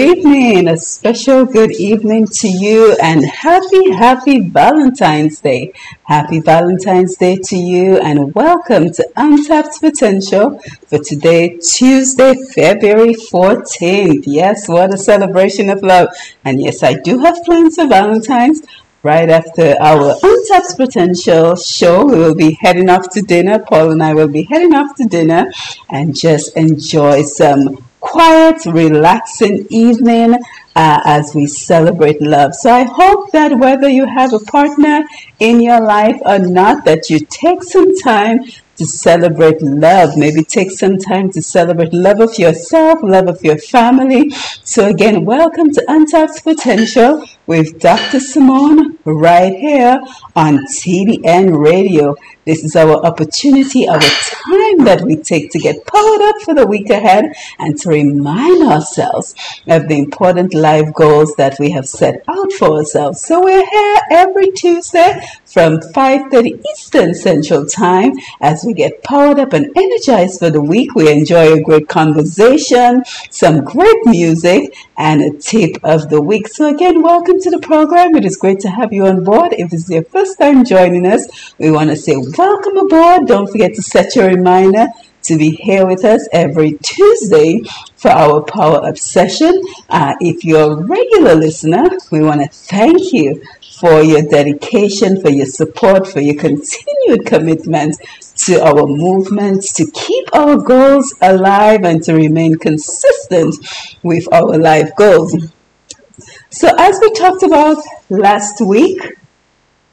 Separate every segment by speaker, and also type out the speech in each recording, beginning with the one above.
Speaker 1: evening, a special good evening to you, and happy, happy Valentine's Day. Happy Valentine's Day to you, and welcome to Untapped Potential for today, Tuesday, February 14th. Yes, what a celebration of love. And yes, I do have plans for Valentine's. Right after our Untapped Potential show, we will be heading off to dinner. Paul and I will be heading off to dinner and just enjoy some quiet, relaxing evening uh, as we celebrate love. So I hope that whether you have a partner in your life or not, that you take some time to celebrate love. Maybe take some time to celebrate love of yourself, love of your family. So again, welcome to Untapped Potential with Dr. Simone right here on TBN Radio. This is our opportunity, our time that we take to get powered up for the week ahead and to remind ourselves of the important life goals that we have set out for ourselves. So we're here every Tuesday from 5.30 Eastern Central Time as we get powered up and energized for the week. We enjoy a great conversation, some great music, and a tip of the week. So again, welcome to the program. It is great to have you on board. If this is your first time joining us, we want to say welcome aboard. Don't forget to set your reminder to be here with us every Tuesday for our Power Up session. Uh, if you're a regular listener, we want to thank you for your dedication, for your support, for your continued commitment to our movements, to keep our goals alive and to remain consistent with our life goals. So, as we talked about last week,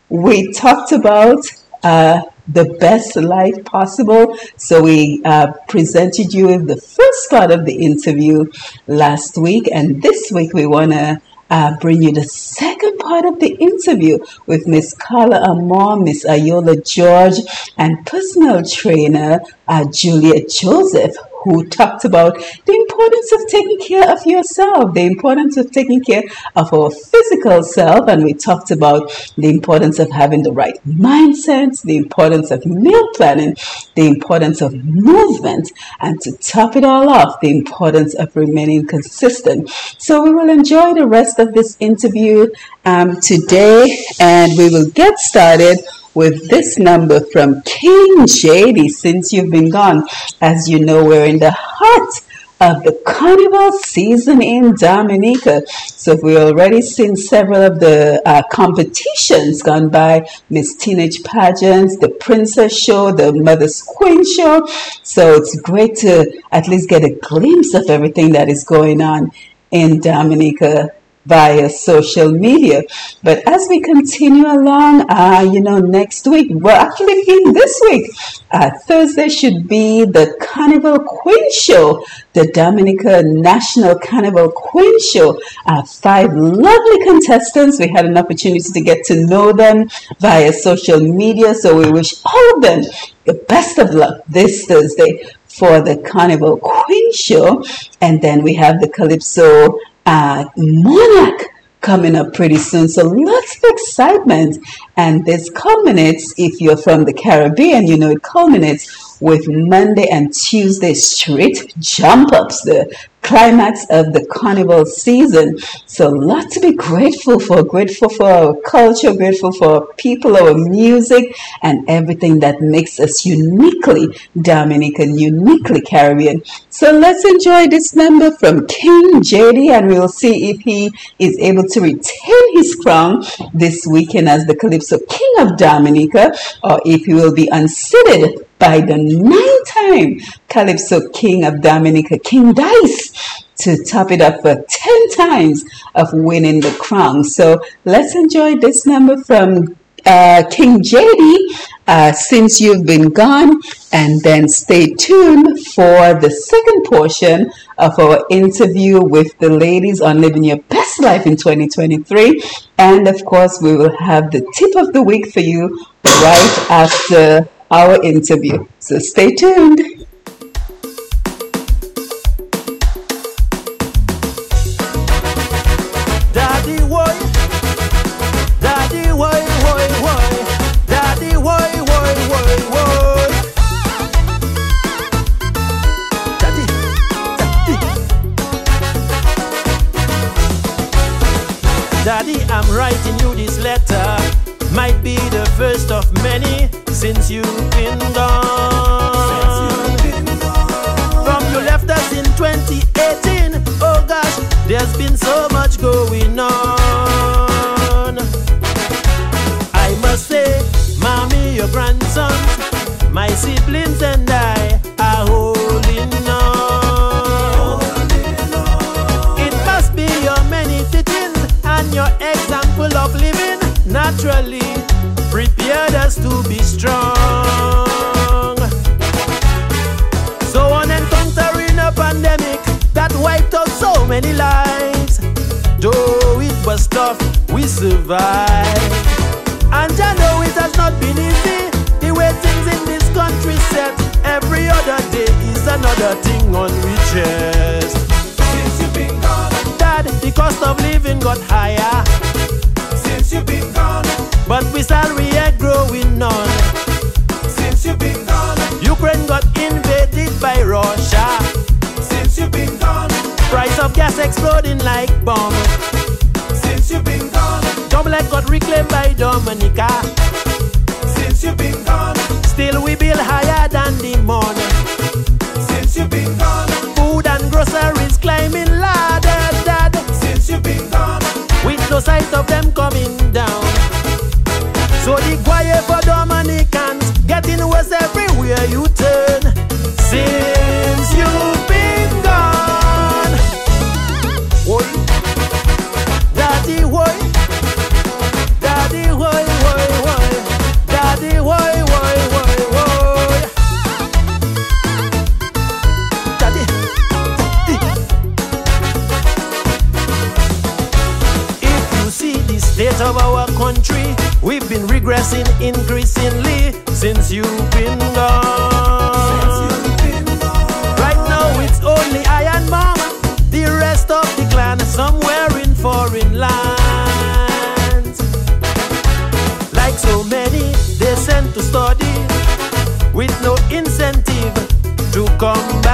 Speaker 1: we talked about uh, the best life possible. So we uh, presented you with the first part of the interview last week, and this week we want to uh, bring you the second part of the interview with Miss Carla Amor, Miss Ayola George, and personal trainer uh, Joseph, who talked about the importance of taking care of yourself, the importance of taking care of our physical self, and we talked about the importance of having the right mindset, the importance of meal planning, the importance of movement, and to top it all off, the importance of remaining consistent. So we will enjoy the rest of this interview um, today, and we will get started with this number from King JD since you've been gone. As you know, we're in the heart of the carnival season in Dominica. So we've already seen several of the uh, competitions gone by Miss Teenage Pageants, the Princess Show, the Mother's Queen Show. So it's great to at least get a glimpse of everything that is going on in Dominica via social media. But as we continue along, uh, you know, next week, we're actually in this week. Uh, Thursday should be the Carnival Queen Show, the Dominica National Carnival Queen Show. Uh, five lovely contestants. We had an opportunity to get to know them via social media. So we wish all of them the best of luck this Thursday for the Carnival Queen Show. And then we have the Calypso uh, Monarch coming up pretty soon. So lots of excitement. And this culminates, if you're from the Caribbean, you know, it culminates with Monday and Tuesday street jump ups, the climax of the carnival season. So, a lot to be grateful for. Grateful for our culture, grateful for our people, our music, and everything that makes us uniquely Dominican, uniquely Caribbean. So, let's enjoy this number from King JD, and we'll see if he is able to retain his crown this weekend as the Calypso King of Dominica, or if he will be unseated by the nine-time Calypso King of Dominica, King Dice, to top it up for 10 times of winning the crown. So let's enjoy this number from uh, King JD, uh, Since You've Been Gone, and then stay tuned for the second portion of our interview with the ladies on living your best life in 2023. And of course, we will have the tip of the week for you right after our interview. So stay tuned.
Speaker 2: Since you've been gone. From you left us in 2018, oh gosh, there's been so much going on. I must say, mommy, your grandsons, my siblings and lives, though it was tough, we survived. And I know it has not been easy. The way things in this country set, every other day is another thing on riches.
Speaker 3: Since you've been gone,
Speaker 2: Dad, the cost of living got higher.
Speaker 3: Since you've been gone,
Speaker 2: but we salary ain't growing on. Gas exploding like bomb.
Speaker 3: Since you've been gone,
Speaker 2: Dublin got reclaimed by Dominica.
Speaker 3: Since you've been gone,
Speaker 2: still we bill higher than the money.
Speaker 3: Since you've been gone,
Speaker 2: food and groceries climbing ladder, dad.
Speaker 3: Since you've been gone,
Speaker 2: with no sight of them coming down. So the quiet for Dominicans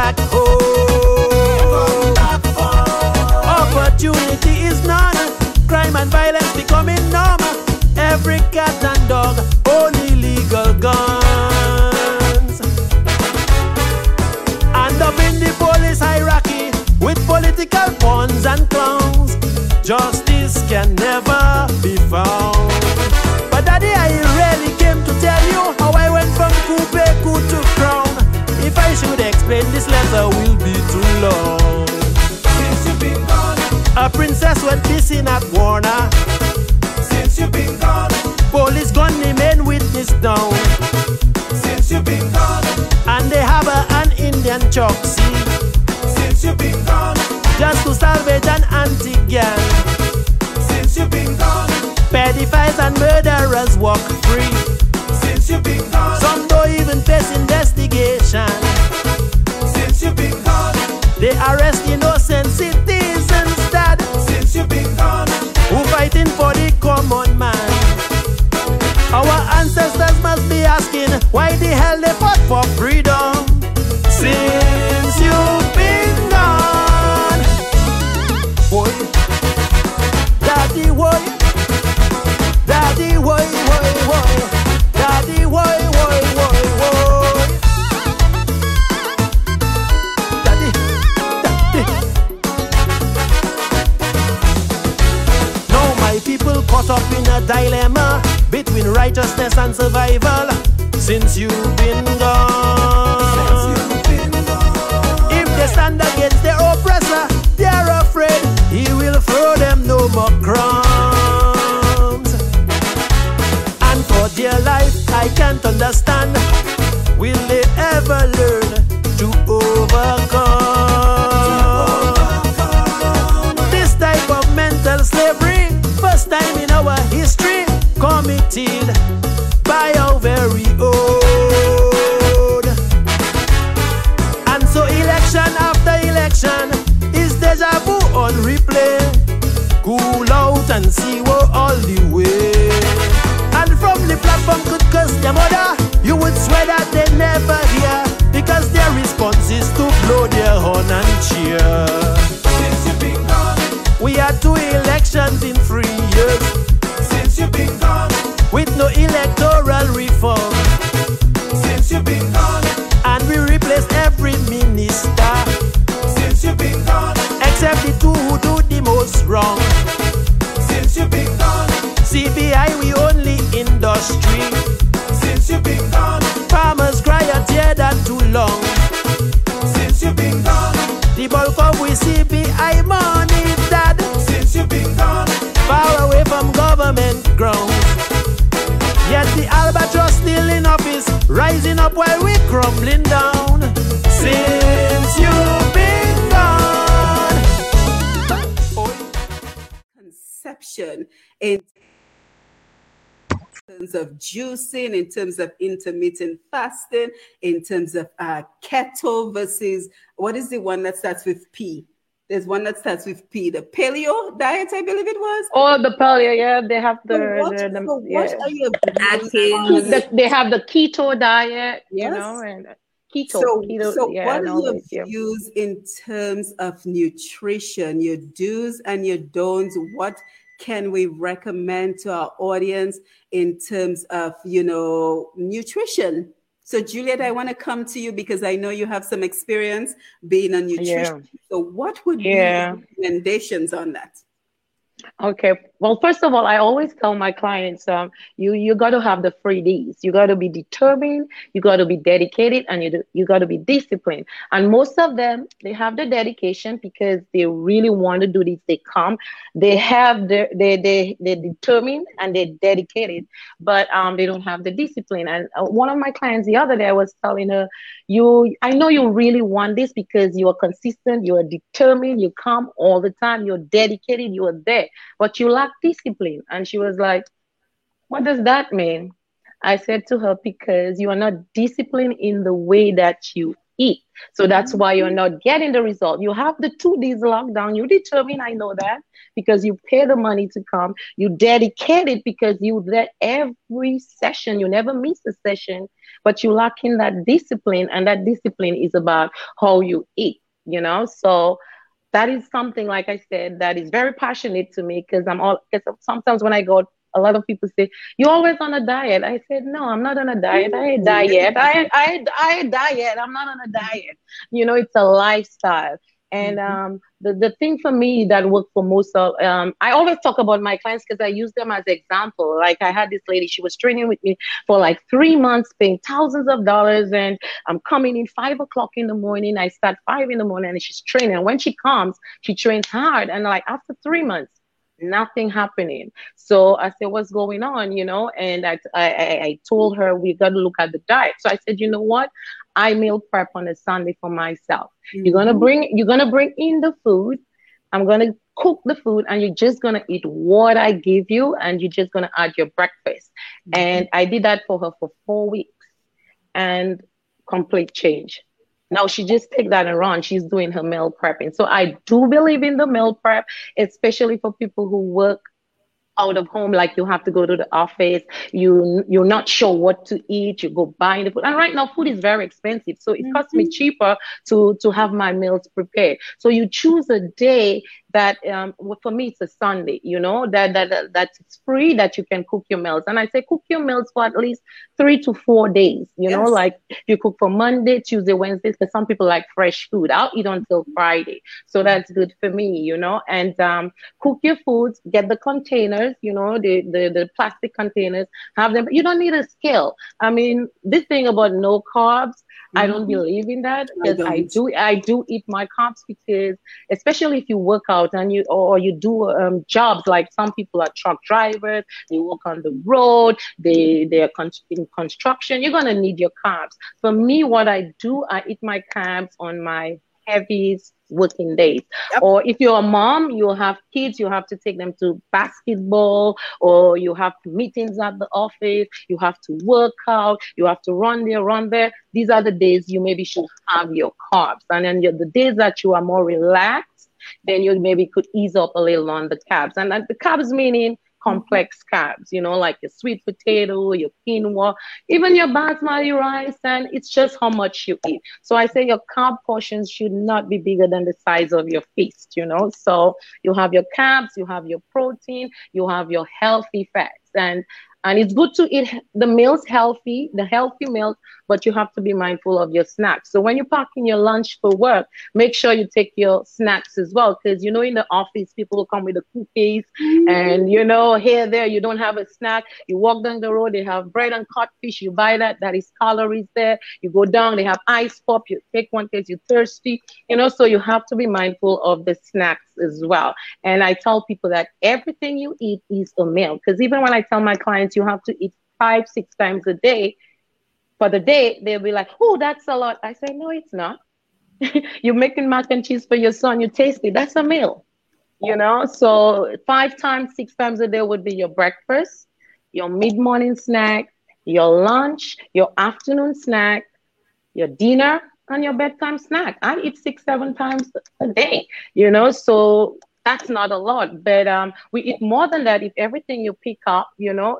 Speaker 2: back home. Oh. Explain, this letter will be too long.
Speaker 3: Since you've been gone,
Speaker 2: a princess went missing at Warner
Speaker 3: since you've been gone.
Speaker 2: Police gun the main witness down.
Speaker 3: Since you've been gone.
Speaker 2: And they have a, an Indian choxy.
Speaker 3: Since you've been gone.
Speaker 2: Just to salvage an anti-gang.
Speaker 3: Since you've been gone.
Speaker 2: Pedophiles and murderers walk free.
Speaker 3: Since you've been gone.
Speaker 2: Some don't even face Arrest innocent citizens, Dad.
Speaker 3: Since you've been gone
Speaker 2: who fighting for the common man. Our ancestors must be asking why the hell they fought for freedom. And see what all the way. And from the platform could curse their mother. You would swear that they never hear. Because their response is to blow their horn and cheer.
Speaker 3: Since you've been gone,
Speaker 2: We had two elections in three years
Speaker 3: since you've been gone,
Speaker 2: with no electoral reform.
Speaker 3: since you've been gone,
Speaker 2: And we replaced every minister
Speaker 3: since you've been gone,
Speaker 2: except the two who do the most wrong. Industry.
Speaker 3: since you've been gone,
Speaker 2: Farmers cry and tear that too long.
Speaker 3: since you've been gone,
Speaker 2: The bulk of we CBI money that
Speaker 3: since you've been gone,
Speaker 2: far away from government ground. Yet the albatross still in office, rising up while we crumbling down. Since you've been gone.
Speaker 4: conception in terms of juicing, in terms of intermittent fasting, in terms of uh, keto versus what is the one that starts with P? There's one that starts with P, the paleo diet, I believe it was.
Speaker 5: Oh, the paleo, yeah, they have the,
Speaker 4: So what,
Speaker 5: the, the-
Speaker 4: so what
Speaker 5: yeah.
Speaker 4: are your
Speaker 6: Atkins.
Speaker 5: The- they have the keto diet, you know, and keto,
Speaker 4: So,
Speaker 5: keto,
Speaker 4: so
Speaker 5: yeah,
Speaker 4: what
Speaker 5: and
Speaker 4: are
Speaker 5: all
Speaker 4: your
Speaker 5: this, yeah.
Speaker 4: views in terms of nutrition, your do's and your don'ts? What can we recommend to our audience in terms of, you know, nutrition? So, Juliet, I want to come to you because I know you have some experience being a nutrition. So, what would
Speaker 5: Yeah.
Speaker 4: be your recommendations on that?
Speaker 5: Okay. Well, first of all, I always tell my clients, um, you you got to have the three Ds. You got to be determined, you got to be dedicated, and you do, you got to be disciplined. And most of them, they have the dedication because they really want to do this. They come, they have the they they they're determined and they're dedicated, but um they don't have the discipline. And uh, one of my clients the other day, I was telling her, you I know you really want this because you are consistent, you are determined, you come all the time, you're dedicated, you are there but you lack discipline. And she was like, What does that mean? I said to her, Because you are not disciplined in the way that you eat. So that's why you're mm-hmm. not getting the result. You have the two days lockdown. You determine, I know that, because you pay the money to come. You dedicate it because you let every session, you never miss a session, but you lack in that discipline. And that discipline is about how you eat, you know? So that is something like i said that is very passionate to me because i'm all because sometimes when i go a lot of people say you're always on a diet. I said no i'm not on a diet. I diet. I i i diet. I'm not on a diet. You know it's a lifestyle and um, the, the thing for me that worked for most of um, i always talk about my clients because i use them as example. Like i had this lady she was training with me for like three months paying thousands of dollars and i'm coming in five o'clock in the morning. I start five in the morning and she's training. And when she comes she trains hard. And like after three months nothing happening. So i said what's going on? You know? And i i, I- I told her we got to look at the diet. So i said you know what i meal prep on a sunday for myself you're gonna mm-hmm. bring you're gonna bring in the food. I'm gonna cook the food and you're just gonna eat what I give you and you're just gonna add your breakfast. Mm-hmm. And I did that for her for four weeks and complete change. Now she just take that and run. She's doing her meal prepping. So I do believe in the meal prep, especially for people who work out of home like you have to go to the office you you're not sure what to eat you go buying the food. And right now food is very expensive so it costs me mm-hmm. cheaper to to have my meals prepared. So you choose a day that um, for me it's a Sunday, you know, that, that that it's free that you can cook your meals. And I say cook your meals for at least three to four days, you yes. know, like you cook for Monday, Tuesday, Wednesday, because some people like fresh food. I'll eat until Friday. So that's good for me, you know. And um, cook your foods, get the containers, you know, the, the, the plastic containers, have them. You don't need a scale. I mean, this thing about no carbs, I don't mm-hmm. believe in that because I, I, do I do eat my carbs because especially if you work out and you or you do um, jobs like some people are truck drivers, they work on the road, they they are con- in construction. You're gonna need your carbs. For me, what I do, I eat my carbs on my heavies working days. Yep. Or if you're a mom, you have kids, you have to take them to basketball, or you have meetings at the office, you have to work out, you have to run there, run there. These are the days you maybe should have your carbs. And then the days that you are more relaxed, then you maybe could ease up a little on the carbs. And the carbs meaning complex carbs, you know, like your sweet potato, your quinoa, even your basmati rice, and it's just how much you eat. So I say your carb portions should not be bigger than the size of your fist, you know. So you have your carbs, you have your protein, you have your healthy fats. And and it's good to eat the meals healthy, the healthy meals, but you have to be mindful of your snacks. So when you're packing your lunch for work, make sure you take your snacks as well. Because you know, in the office, people will come with the cookies, mm-hmm. and you know, here, there, you don't have a snack. You walk down the road, they have bread and codfish. You buy that, that is calories there. You go down, they have ice pop. You take one because you're thirsty. You know, so you have to be mindful of the snacks as well. And I tell people that everything you eat is a meal. Because even when I tell my clients you have to eat five, six times a day for the day, they'll be like, oh, that's a lot. I say, no, it's not. You're making mac and cheese for your son, you taste it. That's a meal. You know, so five times, six times a day would be your breakfast, your mid morning snack, your lunch, your afternoon snack, your dinner, and your bedtime snack. I eat six, seven times a day, you know, so that's not a lot. But um, we eat more than that if everything you pick up, you know,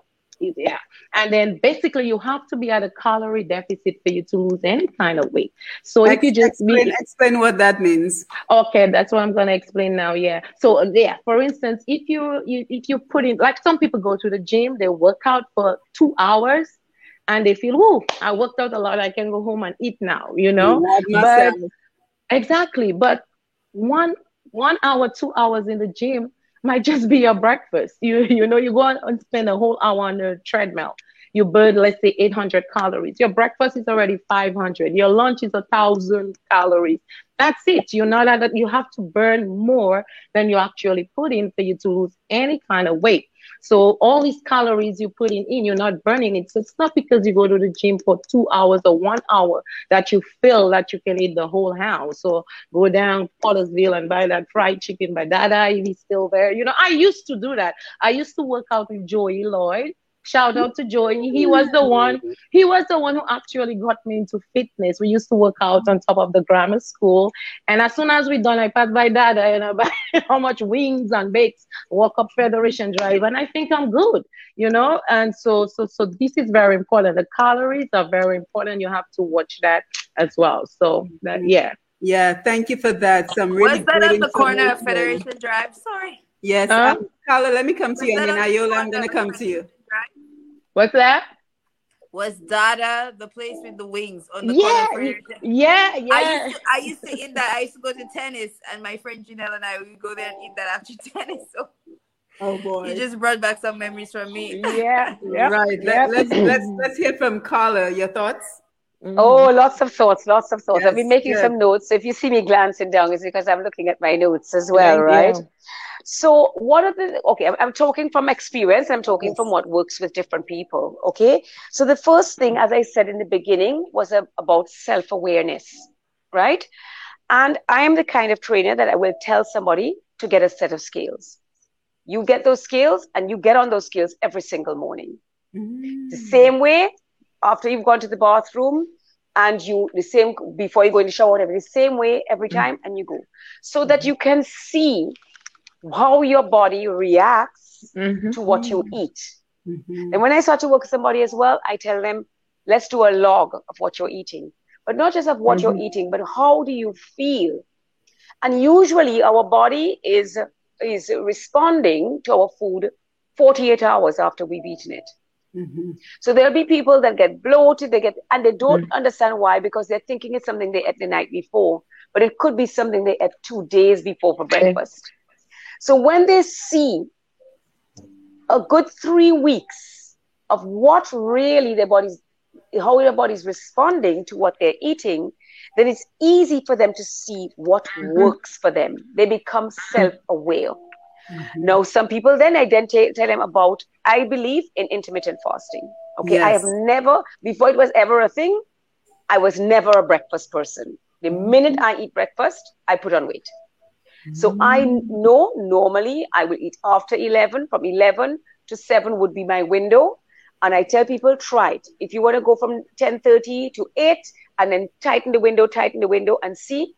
Speaker 5: yeah. And then basically you have to be at a calorie deficit for you to lose any kind of weight. So if you just
Speaker 4: explain, be, explain what that means.
Speaker 5: Okay, that's what I'm gonna explain now. Yeah. So yeah, for instance, if you, you if you put in like some people go to the gym, they work out for two hours and they feel, oh, I worked out a lot, I can go home and eat now, you know? But, exactly. But one one hour, two hours in the gym might just be your breakfast. You you know, you go and spend a whole hour on the treadmill. You burn, let's say, 800 calories. Your breakfast is already 500. Your lunch is a thousand calories. That's it. You're not at You have to burn more than you actually put in for you to lose any kind of weight. So all these calories you're putting in, you're not burning it. So it's not because you go to the gym for two hours or one hour that you feel that you can eat the whole house. So go down Pottersville and buy that fried chicken by Dada if he's still there. You know, I used to do that. I used to work out with Joey Lloyd Shout out to Joey. He was the one. He was the one who actually got me into fitness. We used to work out on top of the grammar school, and as soon as we done, I passed by Dada and I buy how much wings and bakes, walk up Federation Drive, and I think I'm good, you know. And so, so, so this is very important. The calories are very important. You have to watch that as well. So, that, yeah.
Speaker 4: Yeah, thank you for that. Some really
Speaker 6: was that at the corner of Federation Drive? Sorry.
Speaker 4: Yes, um, Carla, let me come to you, and then Ayola, I'm going to come to you.
Speaker 5: What's that?
Speaker 6: Was Dada the place with the wings on the
Speaker 5: yeah, corner? Yeah, yeah.
Speaker 6: I used, to, I used to eat that. I used to go to tennis, and my friend Janelle and I would go there and eat that after tennis. So
Speaker 4: Oh boy!
Speaker 6: You just brought back some memories from me.
Speaker 5: Yeah, yep,
Speaker 4: right. Yep. Let, us let's, let's let's hear from Carla. Your thoughts?
Speaker 7: Mm-hmm. Oh, lots of thoughts, lots of thoughts. Yes, I've been making some notes. So if you see me glancing down, it's because I'm looking at my notes as well, right? So, what are the okay? I'm, I'm talking from experience. I'm talking yes. from what works with different people. Okay. So, the first thing, as I said in the beginning, was a, about self awareness, right? And I am the kind of trainer that I will tell somebody to get a set of skills. You get those skills and you get on those skills every single morning. Mm. The same way after you've gone to the bathroom and you the same before you go in the shower, whatever the same way every mm. time and you go. So that you can see how your body reacts mm-hmm. to what you eat. Mm-hmm. And when I start to work with somebody as well, I tell them, let's do a log of what you're eating. But not just of what mm-hmm. you're eating, but how do you feel? And usually our body is is responding to our food 48 hours after we've eaten it. Mm-hmm. So there'll be people that get bloated, they get, and they don't mm understand why because they're thinking it's something they ate the night before, but it could be something they ate two days before for breakfast. So when they see a good three weeks of what really their bodies, how their body's responding to what they're eating, then it's easy for them to see what mm-hmm. works for them. They become self-aware. Mm-hmm. Now, some people then I then tell them about, I believe in intermittent fasting. Okay. Yes. I have never, before it was ever a thing, I was never a breakfast person. The minute I eat breakfast, I put on weight. So I mm. know normally I will eat after 11, from 11 to 7 would be my window. And I tell people, try it. If you want to go from 10.30 to 8 and then tighten the window, tighten the window and see,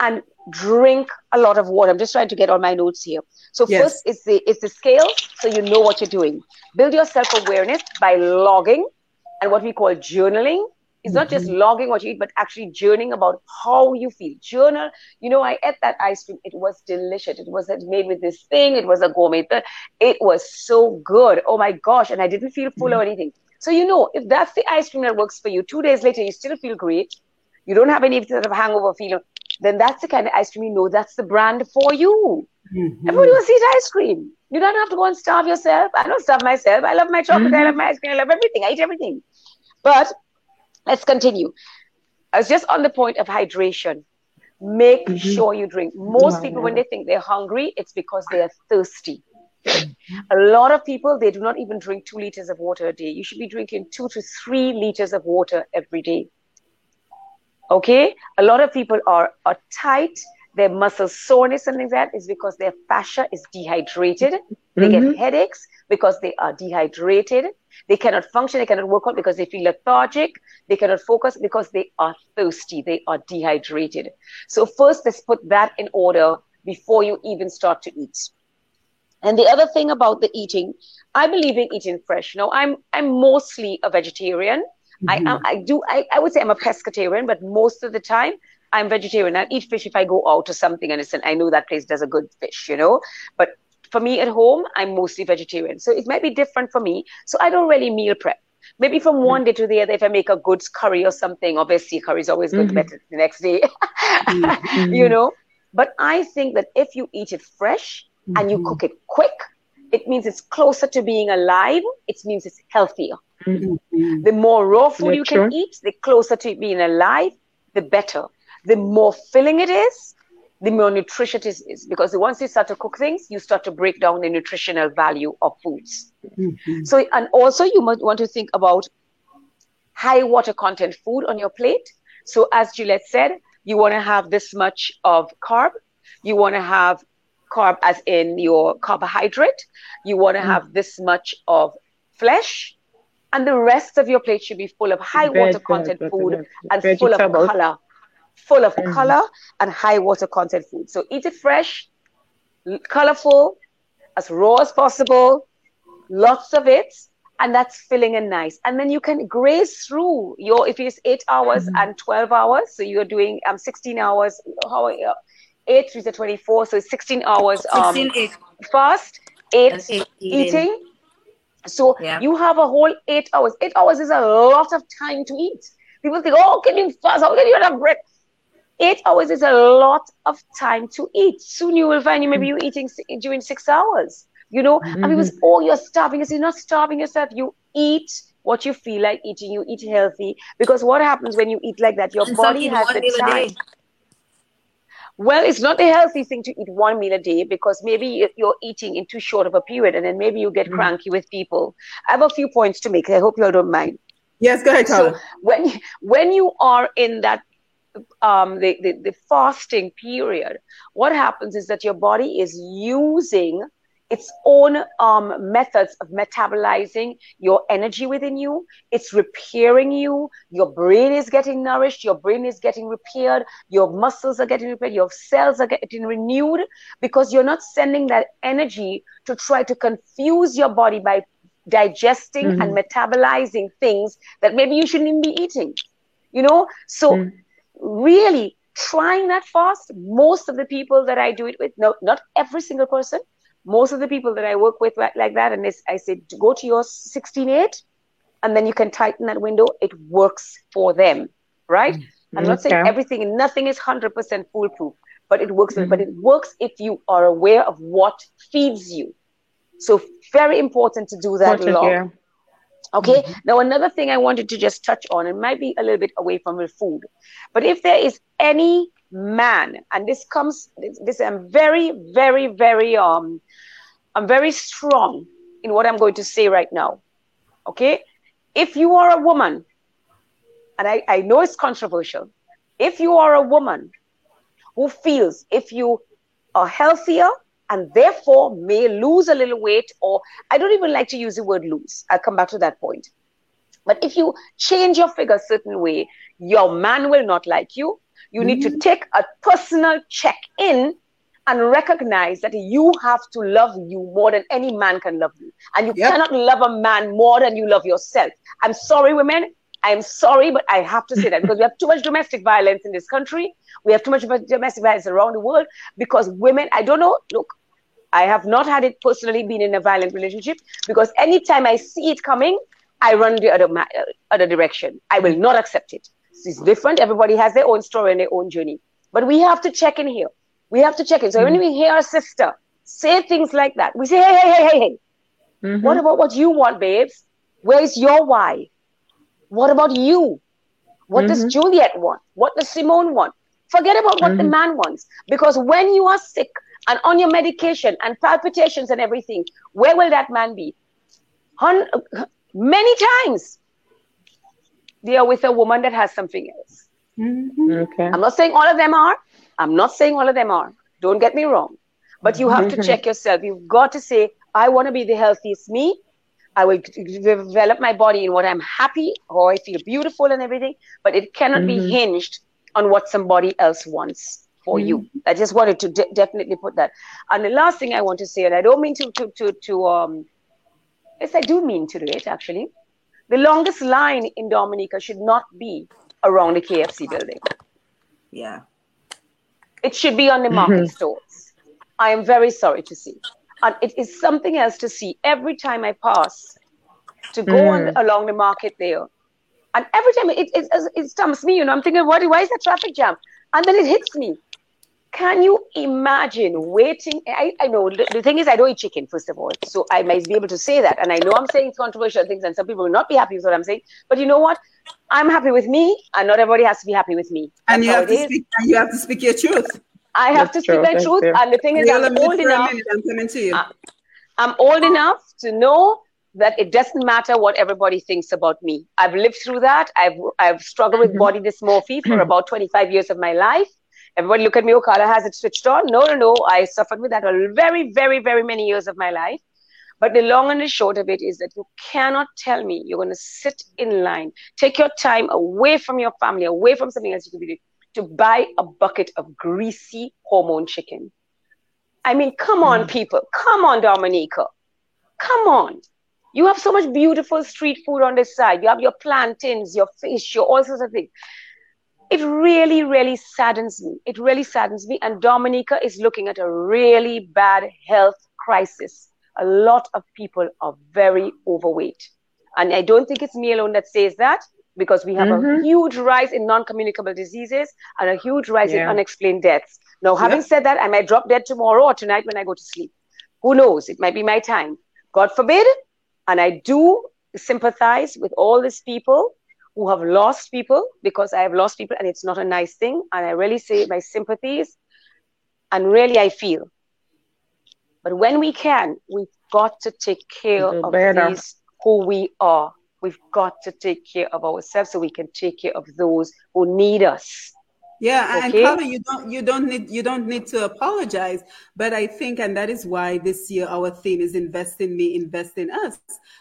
Speaker 7: and drink a lot of water. I'm just trying to get all my notes here. So yes. first is the is the scale, so you know what you're doing. Build your self awareness by logging, and what we call journaling. It's not just mm-hmm. logging what you eat, but actually journaling about how you feel. Journal. You know, I ate that ice cream. It was delicious. It was made with this thing. It was a gourmet. It was so good. Oh my gosh! And I didn't feel full mm-hmm. or anything. So you know, if that's the ice cream that works for you, two days later you still feel great. You don't have any sort of hangover feeling then that's the kind of ice cream you know that's the brand for you. Mm-hmm. Everybody wants to eat ice cream. You don't have to go and starve yourself. I don't starve myself. I love my chocolate. Mm-hmm. I love my ice cream. I love everything. I eat everything. But let's continue. I was just on the point of hydration. Make mm-hmm. sure you drink. Most people, when they think they're hungry, it's because they are thirsty. A lot of people, they do not even drink two liters of water a day. You should be drinking two to three liters of water every day. Okay, a lot of people are are tight. Their muscle soreness and things like that is because their fascia is dehydrated. They mm-hmm. get headaches because they are dehydrated. They cannot function. They cannot work out because they feel lethargic. They cannot focus because they are thirsty. They are dehydrated. So first, let's put that in order before you even start to eat. And the other thing about the eating, I believe in eating fresh. Now, I'm I'm mostly a vegetarian. Mm-hmm. I, I do. I, I would say I'm a pescatarian, but most of the time I'm vegetarian. I eat fish if I go out or something and it's an, I know that place does a good fish, you know. But for me at home, I'm mostly vegetarian, so it might be different for me. So I don't really meal prep. Maybe from one mm-hmm. day to the other, if I make a good curry or something, obviously curry is always good mm-hmm. better the next day, mm-hmm. you know. But I think that if you eat it fresh and you mm-hmm. cook it quick, it means it's closer to being alive. It means it's healthier. Mm-hmm. The more raw food you can eat, the closer to being alive, the better. The more filling it is, the more nutritious it is. Because once you start to cook things, you start to break down the nutritional value of foods. Mm-hmm. So, and also you might want to think about high water content food on your plate. So, as Juliet said, you want to have this much of carb. You want to have carb as in your carbohydrate. You want to mm. have this much of flesh and the rest of your plate should be full of high Veg, water content food and full of color full of mm-hmm. color and high water content food so eat it fresh colorful as raw as possible lots of it and that's filling and nice and then you can graze through your if it's eight hours mm-hmm. and 12 hours so you're doing um 16 hours how are you? 8 3 to 24 so 16 hours um 16, eight. fast eight, eight eating. so yeah. you have a whole eight hours. Eight hours is a lot of time to eat. People think, oh, can you fast? How can you have a break? Eight hours is a lot of time to eat. Soon you will find you maybe you're eating during six hours. You know, mm-hmm. and people say, oh, you're starving. You're not starving yourself. You eat what you feel like eating. You eat healthy because what happens when you eat like that? Your and body has the time. Well, it's not a healthy thing to eat one meal a day because maybe you're eating in too short of a period and then maybe you get mm. cranky with people. I have a few points to make. I hope you all don't mind.
Speaker 4: Yes, go ahead, Carla.
Speaker 7: So when, when you are in that um, the, the, the fasting period, what happens is that your body is using its own um, methods of metabolizing your energy within you. It's repairing you. Your brain is getting nourished. Your brain is getting repaired. Your muscles are getting repaired. Your cells are getting renewed because you're not sending that energy to try to confuse your body by digesting mm-hmm. and metabolizing things that maybe you shouldn't even be eating. You know, so mm really trying that fast, most of the people that I do it with, no, not every single person, most of the people that I work with like that, and this I say, go to your 16.8, and then you can tighten that window. It works for them, right? Mm-hmm. I'm not saying everything, nothing is 100% foolproof, but it works. Mm-hmm. But it works if you are aware of what feeds you. So very important to do that long. Okay. Mm-hmm. Now another thing I wanted to just touch on, it might be a little bit away from the food, but if there is any man, and this comes, this, this I'm very, very, very um, I'm very strong in what I'm going to say right now. Okay. If you are a woman, and I, I know it's controversial, if you are a woman who feels if you are healthier and therefore may lose a little weight, or I don't even like to use the word lose. I'll come back to that point. But if you change your figure a certain way, your man will not like you. You mm-hmm. need to mm-hmm. take a personal check in and recognize that you have to love you more than any man can love you. And you yep. cannot love a man more than you love yourself. I'm sorry, women. I'm sorry, but I have to say that because we have too much domestic violence in this country. We have too much domestic violence around the world because women, I don't know, look, I have not had it personally been in a violent relationship because anytime I see it coming, I run the other, ma- uh, other direction. I will not accept it. It's different. Everybody has their own story and their own journey. But we have to check in here. We have to check in. So mm-hmm. when we hear our sister say things like that, we say, hey, hey, hey, hey, hey. Mm-hmm. What about what you want, babes? Where's your why? What about you? What mm-hmm. does Juliet want? What does Simone want? Forget about what the mm-hmm. man wants. Because when you are sick and on your medication and palpitations and everything, where will that man be? Hun- many times they are with a woman that has something else.
Speaker 5: Mm-hmm. Okay.
Speaker 7: I'm not saying all of them are. I'm not saying all of them are. Don't get me wrong. But you have to mm-hmm. check yourself. You've got to say, I want to be the healthiest me. I will develop my body in what I'm happy or I feel beautiful and everything. But it cannot mm-hmm. be hinged on what somebody else wants for mm-hmm. you. I just wanted to de- definitely put that. And the last thing I want to say, and I don't mean to to to, to um, yes, I do mean to do it actually. The longest line in Dominica should not be around the KFC building.
Speaker 6: Yeah.
Speaker 7: It should be on the market mm-hmm. stores. I am very sorry to see. And it is something else to see every time I pass to go mm. on, along the market there. And every time it, it, it, it stumps me, you know, I'm thinking, what, why is that traffic jam? And then it hits me. Can you imagine waiting? I, I know the, the, thing is, I don't eat chicken, first of all. So I might be able to say that. And I know I'm saying controversial things, and some people will not be happy with what I'm saying. But you know what? I'm happy with me, and not everybody has to be happy with me.
Speaker 4: And you have to speak. And you have to speak your truth.
Speaker 7: I have That's to speak my truth. And the thing is, I'm old enough.
Speaker 4: I'm coming to you.
Speaker 7: I, I'm old enough to know that it doesn't matter what everybody thinks about me. I've lived through that. I've I've struggled with mm-hmm. body dysmorphia for about 25 years of my life. Everybody look at me, Okada has it switched on. No, no, no. I suffered with that a very, very, very many years of my life. But the long and the short of it is that you cannot tell me you're going to sit in line, take your time away from your family, away from something else you could be doing, to buy a bucket of greasy hormone chicken. I mean, come on, mm. people. Come on, Dominica. Come on. You have so much beautiful street food on this side. You have your plantains, your fish, your all sorts of things it really, really saddens me. It really saddens me. And Dominica is looking at a really bad health crisis. A lot of people are very overweight. And I don't think it's me alone that says that because we have mm-hmm. a huge rise in non communicable diseases and a huge rise yeah. in unexplained deaths. Now, having said that, I might drop dead tomorrow or tonight when I go to sleep. Who knows? It might be my time. God forbid. And I do sympathize with all these people who have lost people because I have lost people and it's not a nice thing. And I really say my sympathies and really I feel. But when we can, we've got to take care of better. these who we are. We've got to take care of ourselves so we can take care of those who need us.
Speaker 4: Yeah, okay. and Carla, you don't you don't need you don't need to apologize. But I think, and that is why this year our theme is invest in me, invest in us.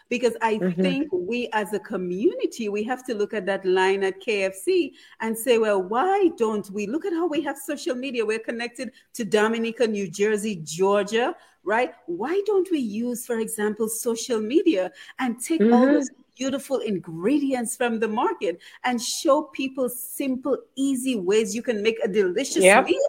Speaker 4: Because I mm-hmm. think we as a community, we have to look at that line at KFC and say, well, why don't we look at how we have social media? We're connected to Dominica, New Jersey, Georgia, right? Why don't we use, for example, social media and take mm-hmm. all those beautiful ingredients from the market and show people simple, easy ways you can make a delicious yep. meal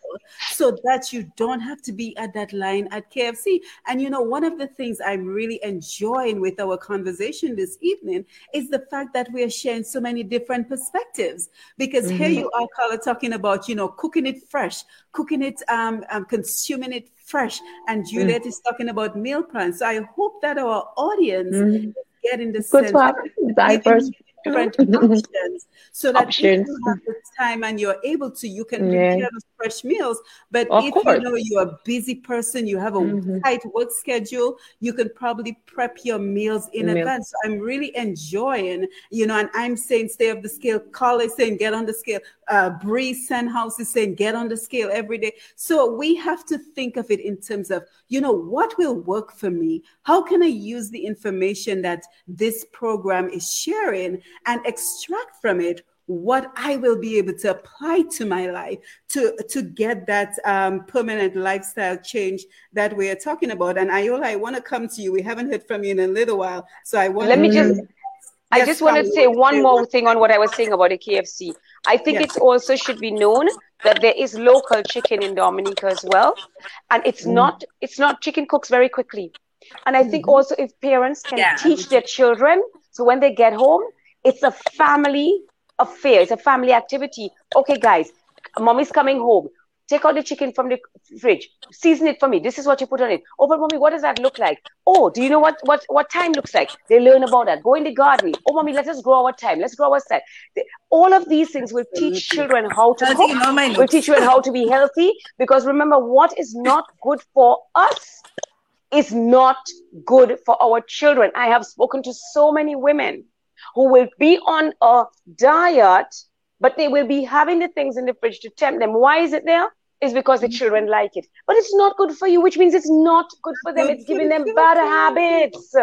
Speaker 4: so that you don't have to be at that line at KFC. And you know, one of the things I'm really enjoying with our conversation this evening is the fact that we are sharing so many different perspectives. Because mm-hmm. here you are, Carla, talking about, you know, cooking it fresh, cooking it, um, um consuming it fresh. And mm. Juliet mm-hmm. is talking about meal plans. So I hope that our audience mm-hmm. is getting the Good sense. Diverse different options so that options. if you have the time and you're able to, you can yeah. prepare those fresh meals. But of if course. you know you're a busy person, you have a mm-hmm. tight work schedule, you can probably prep your meals in Meal. advance. So I'm really enjoying, you know, and I'm saying stay off the scale. Carl is saying get on the scale. Uh, Bree Senhouse is saying get on the scale every day. So we have to think of it in terms of, you know, what will work for me? How can I use the information that this program is sharing and extract from it what I will be able to apply to my life to, to get that um, permanent lifestyle change that we are talking about. And Iola, I want to come to you. We haven't heard from you in a little while. So I want
Speaker 7: Let me just I just want to say one more thing on what I was saying about the KFC. I think yes. it also should be known that there is local chicken in Dominica as well, and it's mm. not it's not chicken cooks very quickly. And I think mm-hmm. also if parents can yeah. teach their children, so when they get home, it's a family affair. It's a family activity. Okay, guys, mommy's coming home. Take out the chicken from the fridge. Season it for me. This is what you put on it. Oh, but mommy, what does that look like? Oh, do you know what what what time looks like? They learn about that. Go in the garden. Oh, mommy, let us grow our time. Let's grow our time. All of these things will teach children how to cook. Will teach children how to be healthy. Because remember, what is not good for us is not good for our children. I have spoken to so many women who will be on a diet, but they will be having the things in the fridge to tempt them. Why is it there? Is because the children like it. But it's not good for you, which means it's not good for them. It's giving them bad habits.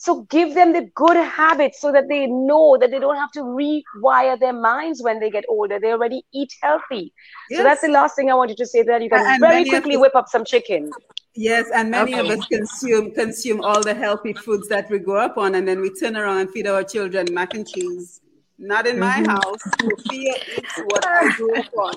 Speaker 7: So give them the good habits so that they know that they don't have to rewire their minds when they get older. They already eat healthy. Yes. So that's the last thing I wanted to say that you can and very quickly whip up some chicken.
Speaker 4: Yes, and many okay. of us consume consume all the healthy foods that we grow up on, and then we turn around and feed our children mac and cheese. Not in my mm-hmm. house. Sophia eats what I grew up on,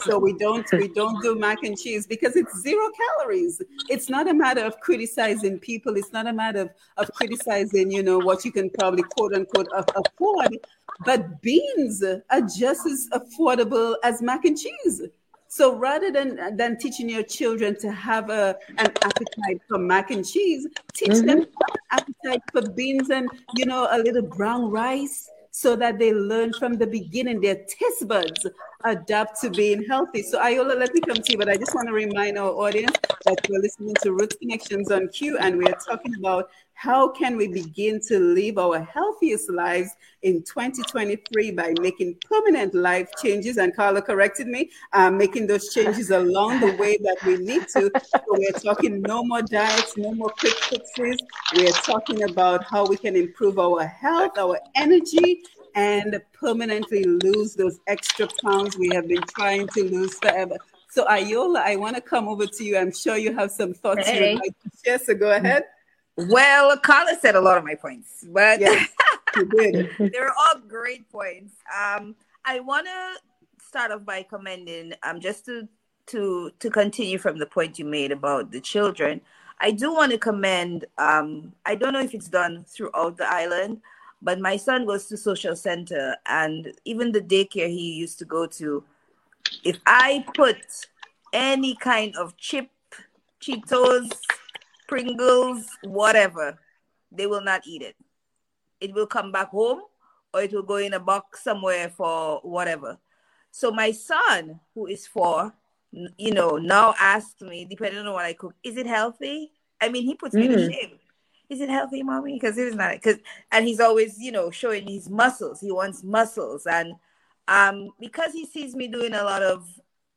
Speaker 4: so we don't we don't do mac and cheese because it's zero calories. It's not a matter of criticizing people. It's not a matter of, of criticizing, you know, what you can probably quote unquote afford. But beans are just as affordable as mac and cheese. So rather than than teaching your children to have a an appetite for mac and cheese, teach mm-hmm. them an appetite for beans and you know a little brown rice so that they learn from the beginning their taste buds adapt to being healthy. So Iola, let me come to you, but I just want to remind our audience that we're listening to Roots Connections on Q and we are talking about how can we begin to live our healthiest lives in 2023 by making permanent life changes? And Carla corrected me, uh, making those changes along the way that we need to. So we're talking no more diets, no more quick fixes. We're talking about how we can improve our health, our energy, and permanently lose those extra pounds we have been trying to lose forever. So Iola, I want to come over to you. I'm sure you have some thoughts hey. you'd like to share. So go ahead.
Speaker 6: Well, Carla said a lot of my points, but yes, they're all great points. Um, I want to start off by commending, um, just to to to continue from the point you made about the children. I do want to commend. Um, I don't know if it's done throughout the island, but my son goes to social center, and even the daycare he used to go to. If I put any kind of chip, Cheetos, Pringles, whatever, they will not eat it. It will come back home or it will go in a box somewhere for whatever. So my son, who is four, you know, now asks me, depending on what I cook, is it healthy? I mean, he puts me mm. to shame. Is it healthy, mommy? Because it is not. Because and he's always, you know, showing his muscles. He wants muscles, and um, because he sees me doing a lot of,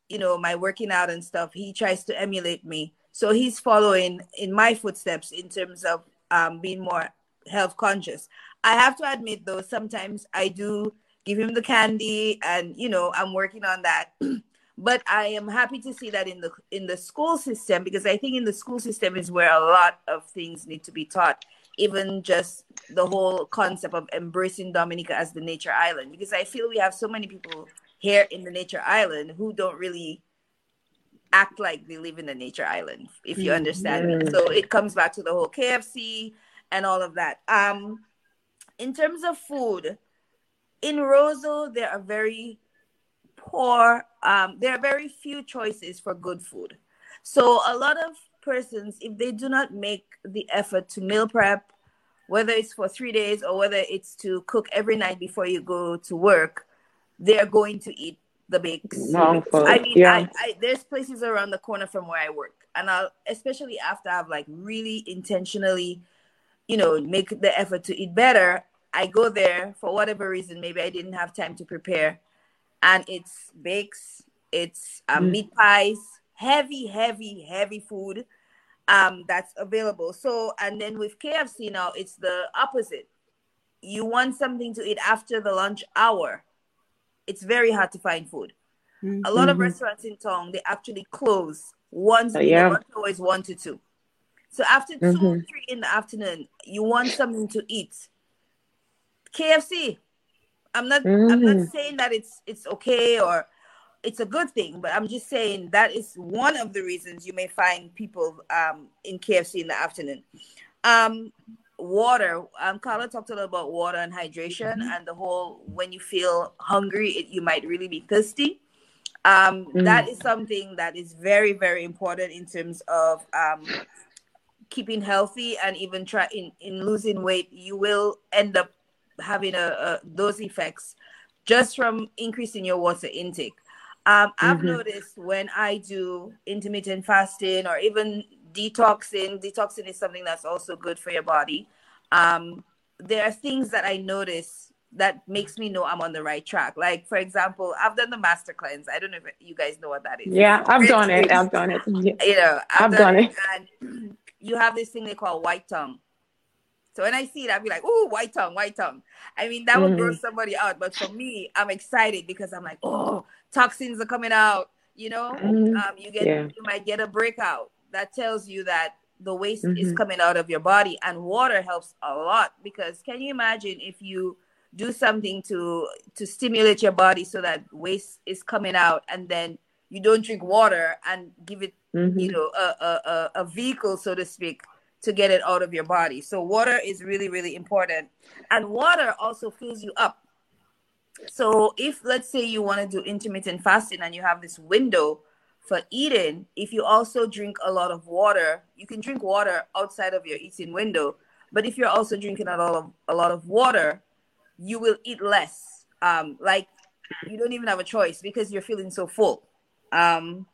Speaker 6: you know, my working out and stuff, he tries to emulate me. So he's following in my footsteps in terms of um, being more health conscious. I have to admit, though, sometimes I do give him the candy, and you know, I'm working on that. but I am happy to see that in the in the school system because I think in the school system is where a lot of things need to be taught, even just the whole concept of embracing Dominica as the nature island because I feel we have so many people here in the nature island who don't really act like they live in the nature island, if you understand mm-hmm. me. So it comes back to the whole KFC and all of that. Um, in terms of food, in Roseau, there are very poor, um, there are very few choices for good food. So a lot of persons, if they do not make the effort to meal prep, whether it's for three days or whether it's to cook every night before you go to work, they're going to eat the bakes. I mean, yeah. I, I, there's places around the corner from where I work, and I'll especially after I've like really intentionally, you know, make the effort to eat better. I go there for whatever reason. Maybe I didn't have time to prepare, and it's bakes, it's um, mm. meat pies, heavy, heavy, heavy food um, that's available. So, and then with KFC now, it's the opposite. You want something to eat after the lunch hour. It's very hard to find food. Mm-hmm. A lot of mm-hmm. restaurants in town they actually close once. Oh, yeah. hour one to two. So after 2 mm-hmm. three in the afternoon, you want something to eat. KFC. I'm not. Mm-hmm. I'm not saying that it's it's okay or it's a good thing, but I'm just saying that is one of the reasons you may find people um, in KFC in the afternoon. Um, water. Um, Carla talked a little about water and hydration, mm-hmm. and the whole when you feel hungry, it, you might really be thirsty. Um, mm-hmm. that is something that is very, very important in terms of um, keeping healthy and even try in, in losing weight. You will end up having a, a those effects just from increasing your water intake. Um, I've mm-hmm. noticed when I do intermittent fasting or even detoxing, detoxing is something that's also good for your body. Um, there are things that I notice that makes me know I'm on the right track. Like, for example, I've done the master cleanse. I don't know if you guys know what that is.
Speaker 7: Yeah, I've done it. I've done it. You
Speaker 6: know,
Speaker 7: I've, I've done, done, it.
Speaker 6: And you have this thing they call white tongue. So when I see it, I'll be like, "Oh, white tongue, white tongue." I mean, that would mm. gross somebody out, but for me, I'm excited because I'm like, "Oh, toxins are coming out." You know, mm. um, you get yeah. you might get a breakout that tells you that the waste mm-hmm. is coming out of your body, and water helps a lot because can you imagine if you do something to to stimulate your body so that waste is coming out, and then you don't drink water and give it, mm-hmm. you know, a, a a vehicle, so to speak to get it out of your body. So water is really, really important. And water also fills you up. So if let's say you want to do intermittent fasting and you have this window for eating, if you also drink a lot of water, you can drink water outside of your eating window. But if you're also drinking a lot of a lot of water, you will eat less. Um, like you don't even have a choice because you're feeling so full. Um,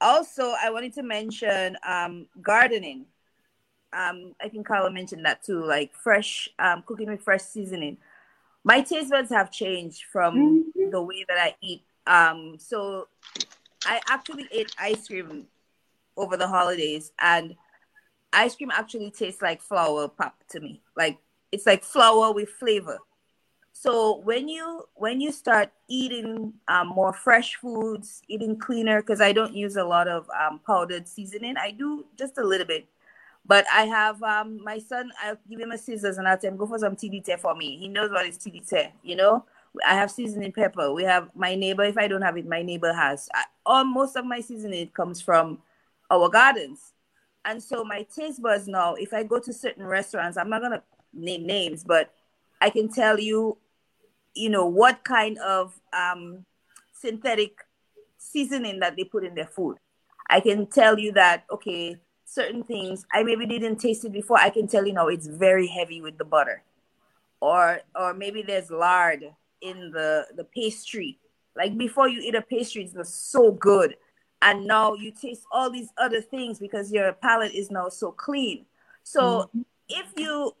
Speaker 6: also, I wanted to mention um, gardening um, I think Carla mentioned that too, like fresh um, cooking with fresh seasoning. My taste buds have changed from mm-hmm. the way that I eat. Um, so I actually ate ice cream over the holidays, and ice cream actually tastes like flour pop to me. Like it's like flour with flavor. So when you when you start eating um, more fresh foods, eating cleaner, because I don't use a lot of um, powdered seasoning. I do just a little bit but I have um my son. I'll give him a scissors and I'll tell him go for some TDT for me. He knows what is TDT. You know, I have seasoning pepper. We have my neighbor. If I don't have it, my neighbor has. I, all most of my seasoning comes from our gardens, and so my taste buds now. If I go to certain restaurants, I'm not gonna name names, but I can tell you, you know, what kind of um synthetic seasoning that they put in their food. I can tell you that okay certain things I maybe didn't taste it before. I can tell you know it's very heavy with the butter, or or maybe there's lard in the the pastry. Like before you eat a pastry, it's so good, and now you taste all these other things because your palate is now so clean. So mm-hmm. if you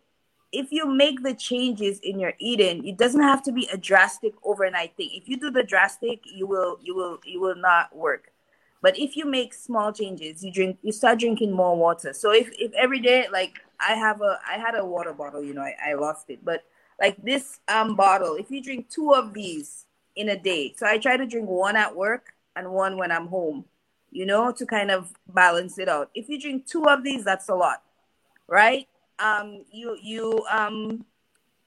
Speaker 6: if you make the changes in your eating, it doesn't have to be a drastic overnight thing. If you do the drastic, you will you will you will not work. But if you make small changes, you drink, you start drinking more water. So if, if every day, like I have a, I had a water bottle, you know, I, I lost it, but like this um bottle, if you drink two of these in a day, so I try to drink one at work and one when I'm home, you know, to kind of balance it out. If you drink two of these, that's a lot, right? um, you you um,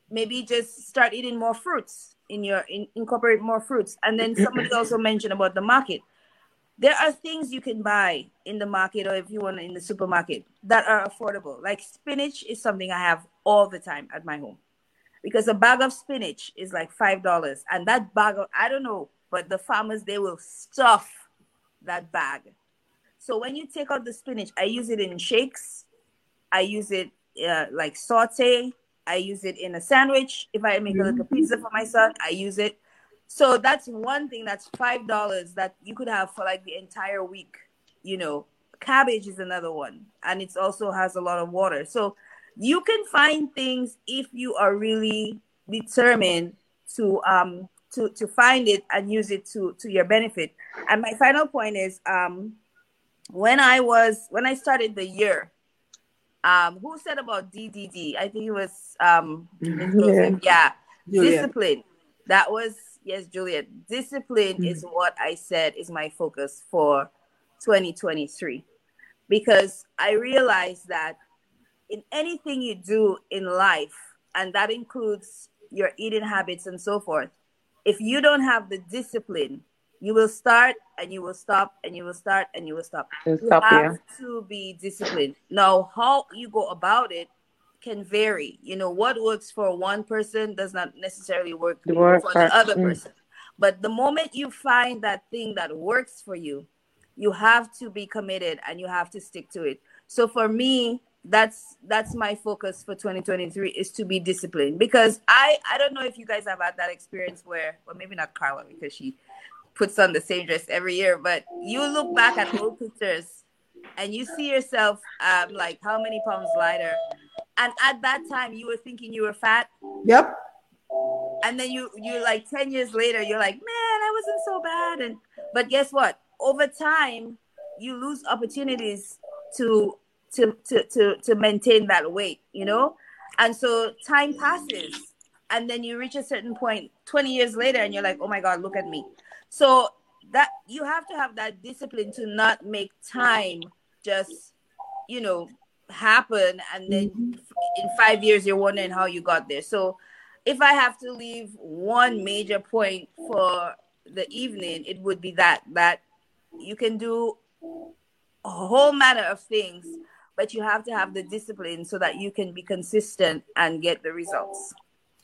Speaker 6: maybe just start eating more fruits in your in, incorporate more fruits. And then somebody also mentioned about the market. There are things you can buy in the market or if you want in the supermarket that are affordable. Like spinach is something I have all the time at my home because a bag of spinach is like five dollars, and that bag of I don't know, but the farmers they will stuff that bag. So when you take out the spinach, I use it in shakes. I use it uh, like saute. I use it in a sandwich. If I make a little mm-hmm. pizza for my son, I use it. So that's one thing that's five dollars that you could have for like the entire week. You know, cabbage is another one, and it also has a lot of water. So you can find things if you are really determined to um to to find it and use it to to your benefit. And my final point is um when I was when I started the year, um, who said about DDD? I think it was um, yeah, yeah. discipline. That was yes, Juliet. Discipline mm-hmm. is what I said is my focus for 2023 because I realized that in anything you do in life, and that includes your eating habits and so forth, if you don't have the discipline, you will start and you will stop and you will start and you will stop. You stop, have yeah. to be disciplined. Now, how you go about it can vary. You know, what works for one person does not necessarily work, work for the other mm. person. But the moment you find that thing that works for you, you have to be committed and you have to stick to it. So for me, that's that's my focus for 2023 is to be disciplined because I I don't know if you guys have had that experience where well maybe not Carla because she puts on the same dress every year, but you look back at old pictures and you see yourself um, like how many pounds lighter. And at that time, you were thinking you were fat.
Speaker 4: Yep.
Speaker 6: And then you you like 10 years later, you're like, man, I wasn't so bad. And but guess what? Over time, you lose opportunities to to to to, to maintain that weight, you know? And so time passes and then you reach a certain point 20 years later and you're like, oh my God, look at me. So that you have to have that discipline to not make time just, you know, happen and then mm-hmm. in five years you're wondering how you got there. So if I have to leave one major point for the evening, it would be that that you can do a whole manner of things, but you have to have the discipline so that you can be consistent and get the results.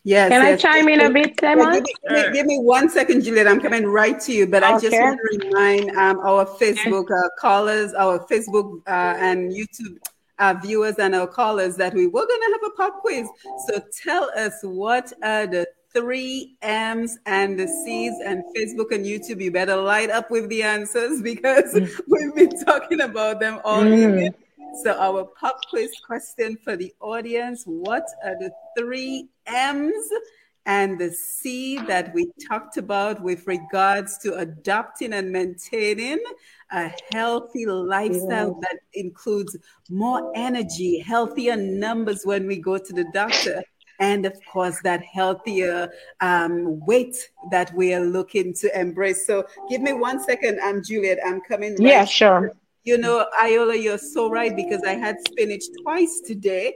Speaker 4: Yes.
Speaker 5: Can
Speaker 4: yes.
Speaker 5: I chime in a bit, Simon?
Speaker 4: Yeah, give, me, give, me, one second, Juliet. I'm coming right to you, but okay. I just want to remind um, our Facebook uh, callers, our Facebook uh, and YouTube uh, viewers, and our callers that we were going to have a pop quiz. So tell us what are the three M's and the C's and Facebook and YouTube. You better light up with the answers because mm. we've been talking about them all mm. evening. So, our pop quiz question for the audience What are the three M's and the C that we talked about with regards to adopting and maintaining a healthy lifestyle that includes more energy, healthier numbers when we go to the doctor, and of course that healthier um, weight that we are looking to embrace. So give me one second, I'm Juliet. I'm coming.
Speaker 5: Right yeah, sure.
Speaker 4: You know, Iola, you're so right because I had spinach twice today.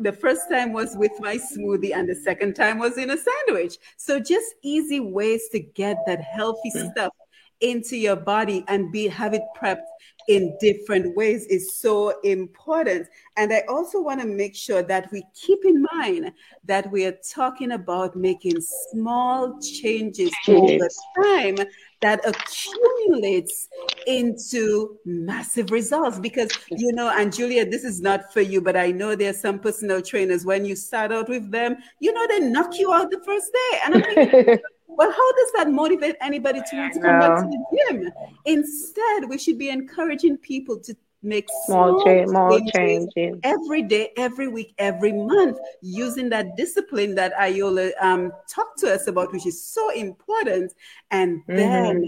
Speaker 4: The first time was with my smoothie, and the second time was in a sandwich. So, just easy ways to get that healthy stuff into your body and be have it prepped in different ways is so important. And I also want to make sure that we keep in mind that we are talking about making small changes over time that accumulates into massive results. Because you know and julia this is not for you but i know there's some personal trainers when you start out with them you know they knock you out the first day. And i'm like well how does that motivate anybody to want to come back to the gym? Instead we should be encouraging people to make small,
Speaker 5: small, small changes, changes
Speaker 4: every day, every week, every month, using that discipline that Iola um, talked to us about, which is so important. And then mm-hmm.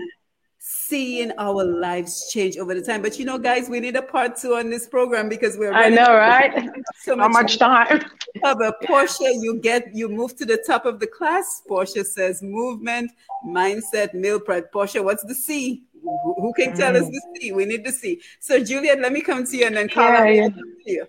Speaker 4: seeing our lives change over the time. But you know, guys, we need a part two on this program because we're
Speaker 5: I know, right? So much How much time?
Speaker 4: But Portia, you get you move to the top of the class. Portia says movement, mindset, meal prep. Portia, what's the C? Who, can tell mm. us to see? We need to see. So, Juliet, let me come to you and then Carla, yeah, yeah. you.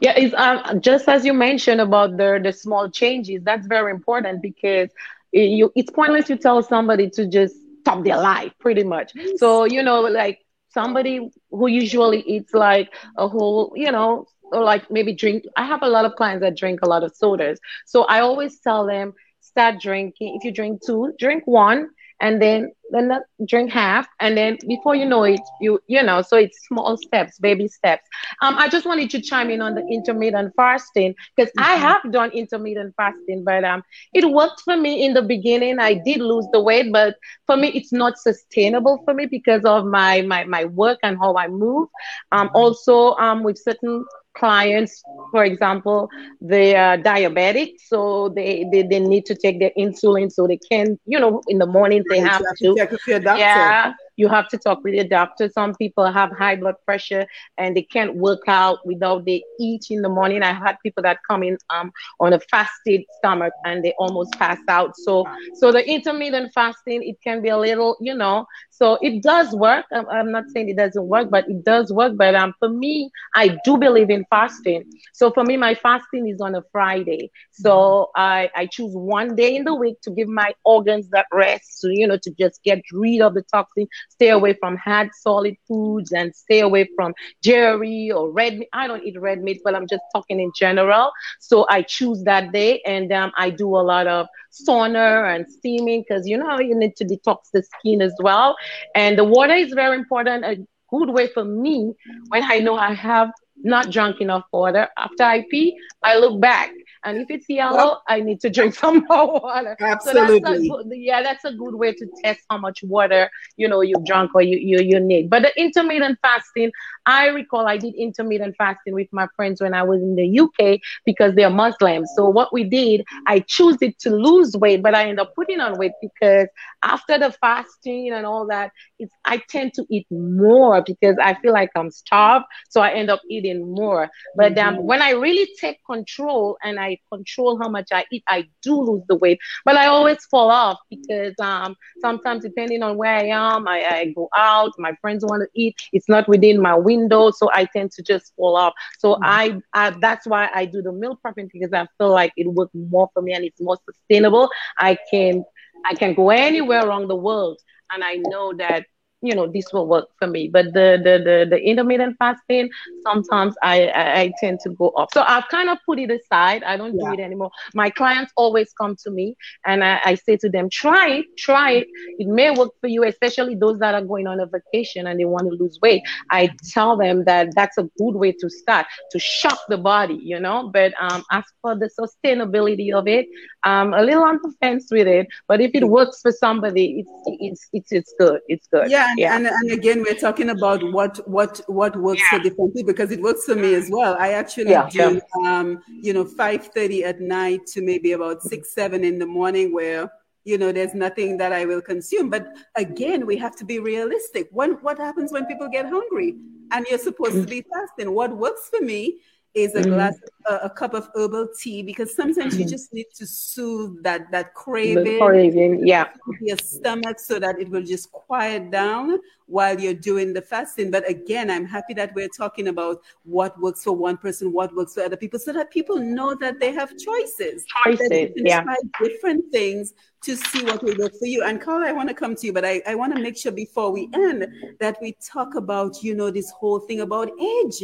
Speaker 5: Yeah, it's um, just as you mentioned about the the small changes. That's very important because it, you, it's pointless to tell somebody to just stop their life, pretty much. So you know, like somebody who usually eats like a whole, you know, or like maybe drink. I have a lot of clients that drink a lot of sodas, so I always tell them start drinking. If you drink two, drink one, and then then drink half and then before you know it you you know so it's small steps baby steps. Um i just wanted to chime in on the intermittent fasting because mm-hmm. i have done intermittent fasting but um it worked for me in the beginning. I did lose the weight but for me it's not sustainable for me because of my my my work and how i move. Um also um with certain clients, for example, they are diabetic, so they, they, they need to take their insulin so they can, you know, in the morning they have,
Speaker 4: to. to
Speaker 5: yeah, you have to talk with your doctor. Some people have high blood pressure and they can't work out without they eat in the morning. I had people that come in um, on a fasted stomach and they almost pass out. So, so the intermittent fasting, it can be a little, you know, so it does work. I'm, I'm not saying it doesn't work, but it does work. But um, for me, I do believe in fasting. So for me, my fasting is on a Friday. So I, I choose one day in the week to give my organs that rest, so, you know, to just get rid of the toxin stay away from hard solid foods and stay away from dairy or red meat. I don't eat red meat, but I'm just talking in general. So I choose that day and um, I do a lot of sauna and steaming because you know you need to detox the skin as well. And the water is very important. A good way for me when I know I have not drunk enough water. After I pee, I look back and if it's yellow, well, I need to drink some more water.
Speaker 4: Absolutely.
Speaker 5: So that's yeah, that's a good way to test how much water you know you've drunk or you, you you need. But the intermittent fasting, I recall I did intermittent fasting with my friends when I was in the UK because they're Muslims. So what we did, I chose it to lose weight, but I end up putting on weight because after the fasting and all that, it's I tend to eat more because I feel like I'm starved. So I end up eating more. But um, mm-hmm. when I really take control and I control how much I eat, I do lose the weight. But I always fall off because um, sometimes depending on where I am, I, I go out, my friends want to eat, it's not within my window, so I tend to just fall off. So mm-hmm. I, I that's why I do the meal prepping because I feel like it works more for me and it's more sustainable. I can I can go anywhere around the world and I know that you know this will work for me. But the the the, the intermittent fasting sometimes I, I, I tend to go off. So i've kind of put it aside. I don't yeah. do it anymore. My clients always come to me and I, I say to them try it try it. It may work for you especially those that are going on a vacation and they want to lose weight. I tell them that that's a good way to start to shock the body you know? But um as for the sustainability of it i'm a little on the fence with it but if it works for somebody it's it's it's, it's good. It's good.
Speaker 4: Yeah and, yeah. and, and again we're talking about what what what works yeah. for different people because it works for me as well i actually yeah. do um you know 5 30 at night to maybe about 6 7 in the morning where you know there's nothing that i will consume but again we have to be realistic when what happens when people get hungry and you're supposed to be fasting what works for me is a mm-hmm. glass a, a, cup of herbal tea because sometimes mm-hmm. you just need to soothe that that craving,
Speaker 5: the craving yeah
Speaker 4: your stomach so that it will just quiet down while you're doing the fasting. But again i'm happy that we're talking about what works for one person what works for other people so that people know that they have choices.
Speaker 5: Choices yeah.
Speaker 4: try different things to see what will work for you. And carl i want to come to you but i, I want to make sure before we end that we talk about you know this whole thing about age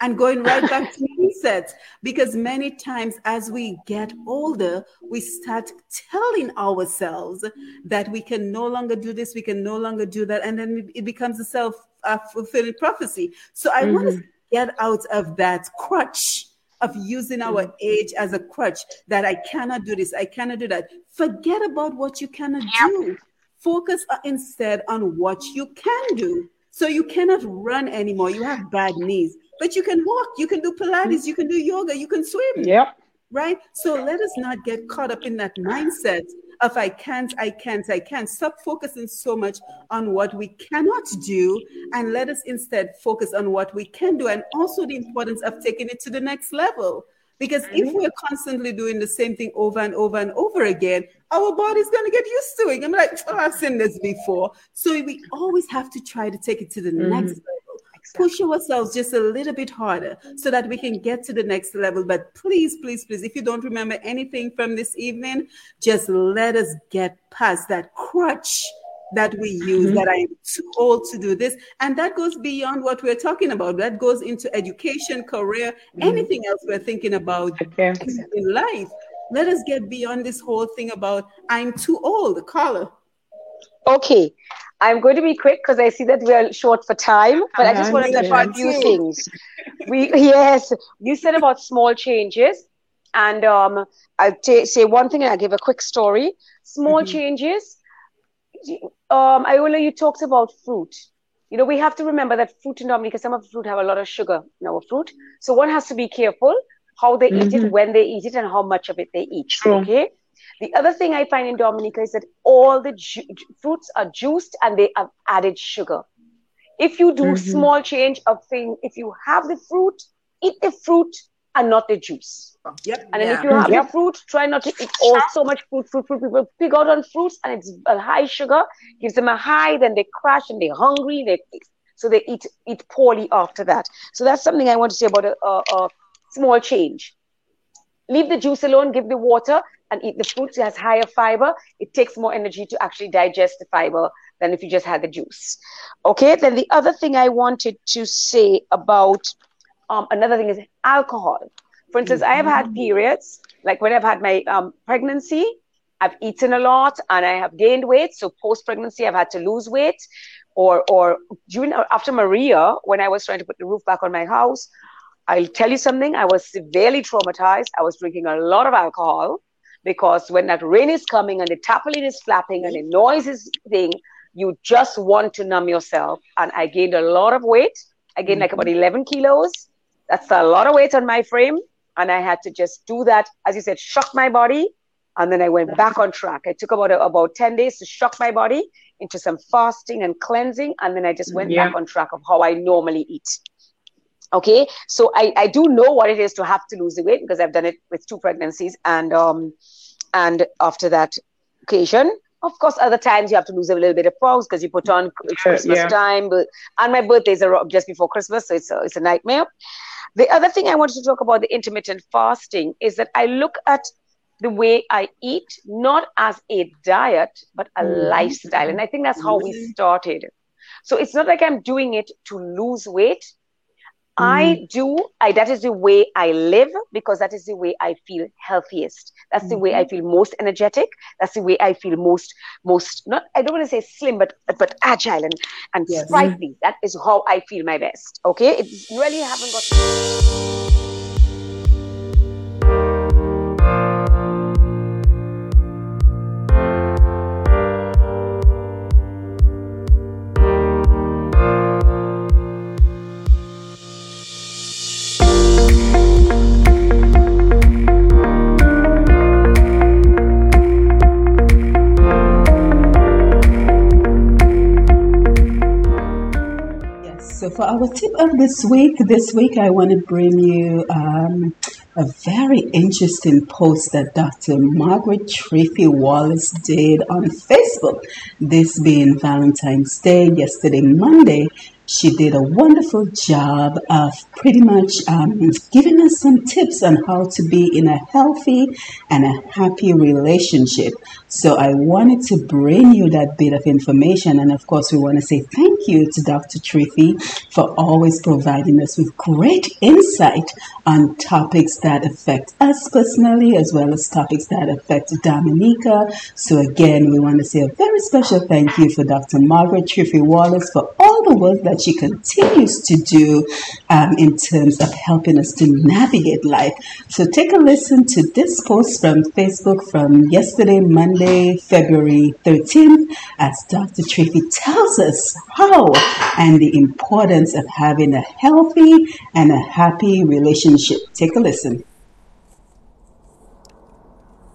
Speaker 4: and going right back to mindset. Because many times as we get older we start telling ourselves that we can no longer do this we can no longer do that and then it becomes a self-fulfilling prophecy so i mm-hmm. want to get out of that crutch of using our mm-hmm. age as a crutch that i cannot do this i cannot do that forget about what you cannot do focus instead on what you can do so you cannot run anymore you have bad knees but you can walk, you can do Pilates, you can do yoga, you can swim.
Speaker 5: Yep.
Speaker 4: Right. So let us not get caught up in that mindset of I can't, I can't, I can't. Stop focusing so much on what we cannot do and let us instead focus on what we can do and also the importance of taking it to the next level. Because if mm-hmm. we're constantly doing the same thing over and over and over again, our body's going to get used to it. I'm like, oh, I've seen this before. So we always have to try to take it to the mm-hmm. next level
Speaker 1: push ourselves just a little bit harder so that we can get to the next level. But please, please, please, if you don't remember anything from this evening, just let us get past that crutch that we use mm-hmm. that I'm too old to do this. And that goes beyond what we're talking about. That goes into education, career, mm-hmm. anything else we're thinking about okay. in life. Let us get beyond this whole thing about I'm too old, Carla.
Speaker 7: Okay. I'm going to be quick because I see that we are short for time, but I just want to touch on a few things. We yes, you said about small changes, and um, I'll t- say one thing and I'll give a quick story. Small mm-hmm. changes um, Iola, you talked about fruit. You know, we have to remember that fruit in Dominica, some of the fruit have a lot of sugar in our fruit. So one has to be careful how they mm-hmm. eat it, mm-hmm. when they eat it, and how much of it they eat. True. Okay. The other thing I find in Dominica is that all the ju- fruits are juiced and they have added sugar. If you do mm-hmm. small change of thing, if you have the fruit, eat the fruit and not the juice.
Speaker 1: Yep.
Speaker 7: And then yeah. if you have yep. fruit, try not to eat all so much fruit, fruit, fruit. People pick out on fruits and it's a high sugar, gives them a high, then they crash and they're hungry. They so they eat eat poorly after that. So that's something I want to say about a, a, a small change. Leave the juice alone, give the water, and eat the fruit. It has higher fiber. It takes more energy to actually digest the fiber than if you just had the juice. Okay. Then the other thing I wanted to say about um, another thing is alcohol. For instance, I have had mm-hmm. periods, like when I've had my um, pregnancy, I've eaten a lot and I have gained weight. So post pregnancy, I've had to lose weight. Or, or during after Maria, when I was trying to put the roof back on my house, I'll tell you something. I was severely traumatized. I was drinking a lot of alcohol because when that rain is coming and the tarpaulin is flapping and the noise is thing, you just want to numb yourself. And I gained a lot of weight. I gained like about mm-hmm. 11 kilos. That's a lot of weight on my frame and I had to just do that, as you said, shock my body, and then I went back on track. I took about about ten days to shock my body into some fasting and cleansing, and then I just went yeah. back on track of how I normally eat. Okay, so I, I do know what it is to have to lose the weight because I've done it with two pregnancies, and um, and after that occasion, of course, other times you have to lose a little bit of pounds because you put on Christmas yeah. time, but and my birthdays are just before Christmas, so it's a, it's a nightmare. The other thing I wanted to talk about the intermittent fasting is that I look at the way I eat not as a diet, but a mm-hmm. lifestyle. And I think that's how we mm-hmm. started. So it's not like I'm doing it to lose weight. I mm. do, I that is the way I live because that is the way I feel healthiest. That's the way I mm-hmm. feel most energetic. That's the way I feel most, most not I don't want to say slim, but but agile and and yes. sprightly. That is how I feel my best. Okay. It really haven't got
Speaker 1: for our tip of this week, this week I want to bring you um, a very interesting post that Dr. Margaret Treffy Wallace did on Facebook. This being Valentine's Day, yesterday, Monday, she did a wonderful job of pretty much um, giving us some tips on how to be in a healthy and a happy relationship. So I wanted to bring you that bit of information. And of course, we want to say thank you to Dr. Treffy for always providing us with great insight on topics that affect us personally, as well as topics that affect Dominica. So again, we want to say a very special thank you for Dr. Margaret Treffy Wallace for all the work that she continues to do um, in terms of helping us to navigate life. So take a listen to this post from Facebook from yesterday, Monday, February 13th, as Dr. Treffy tells us how and the importance of having a healthy and a happy relationship. Take a listen.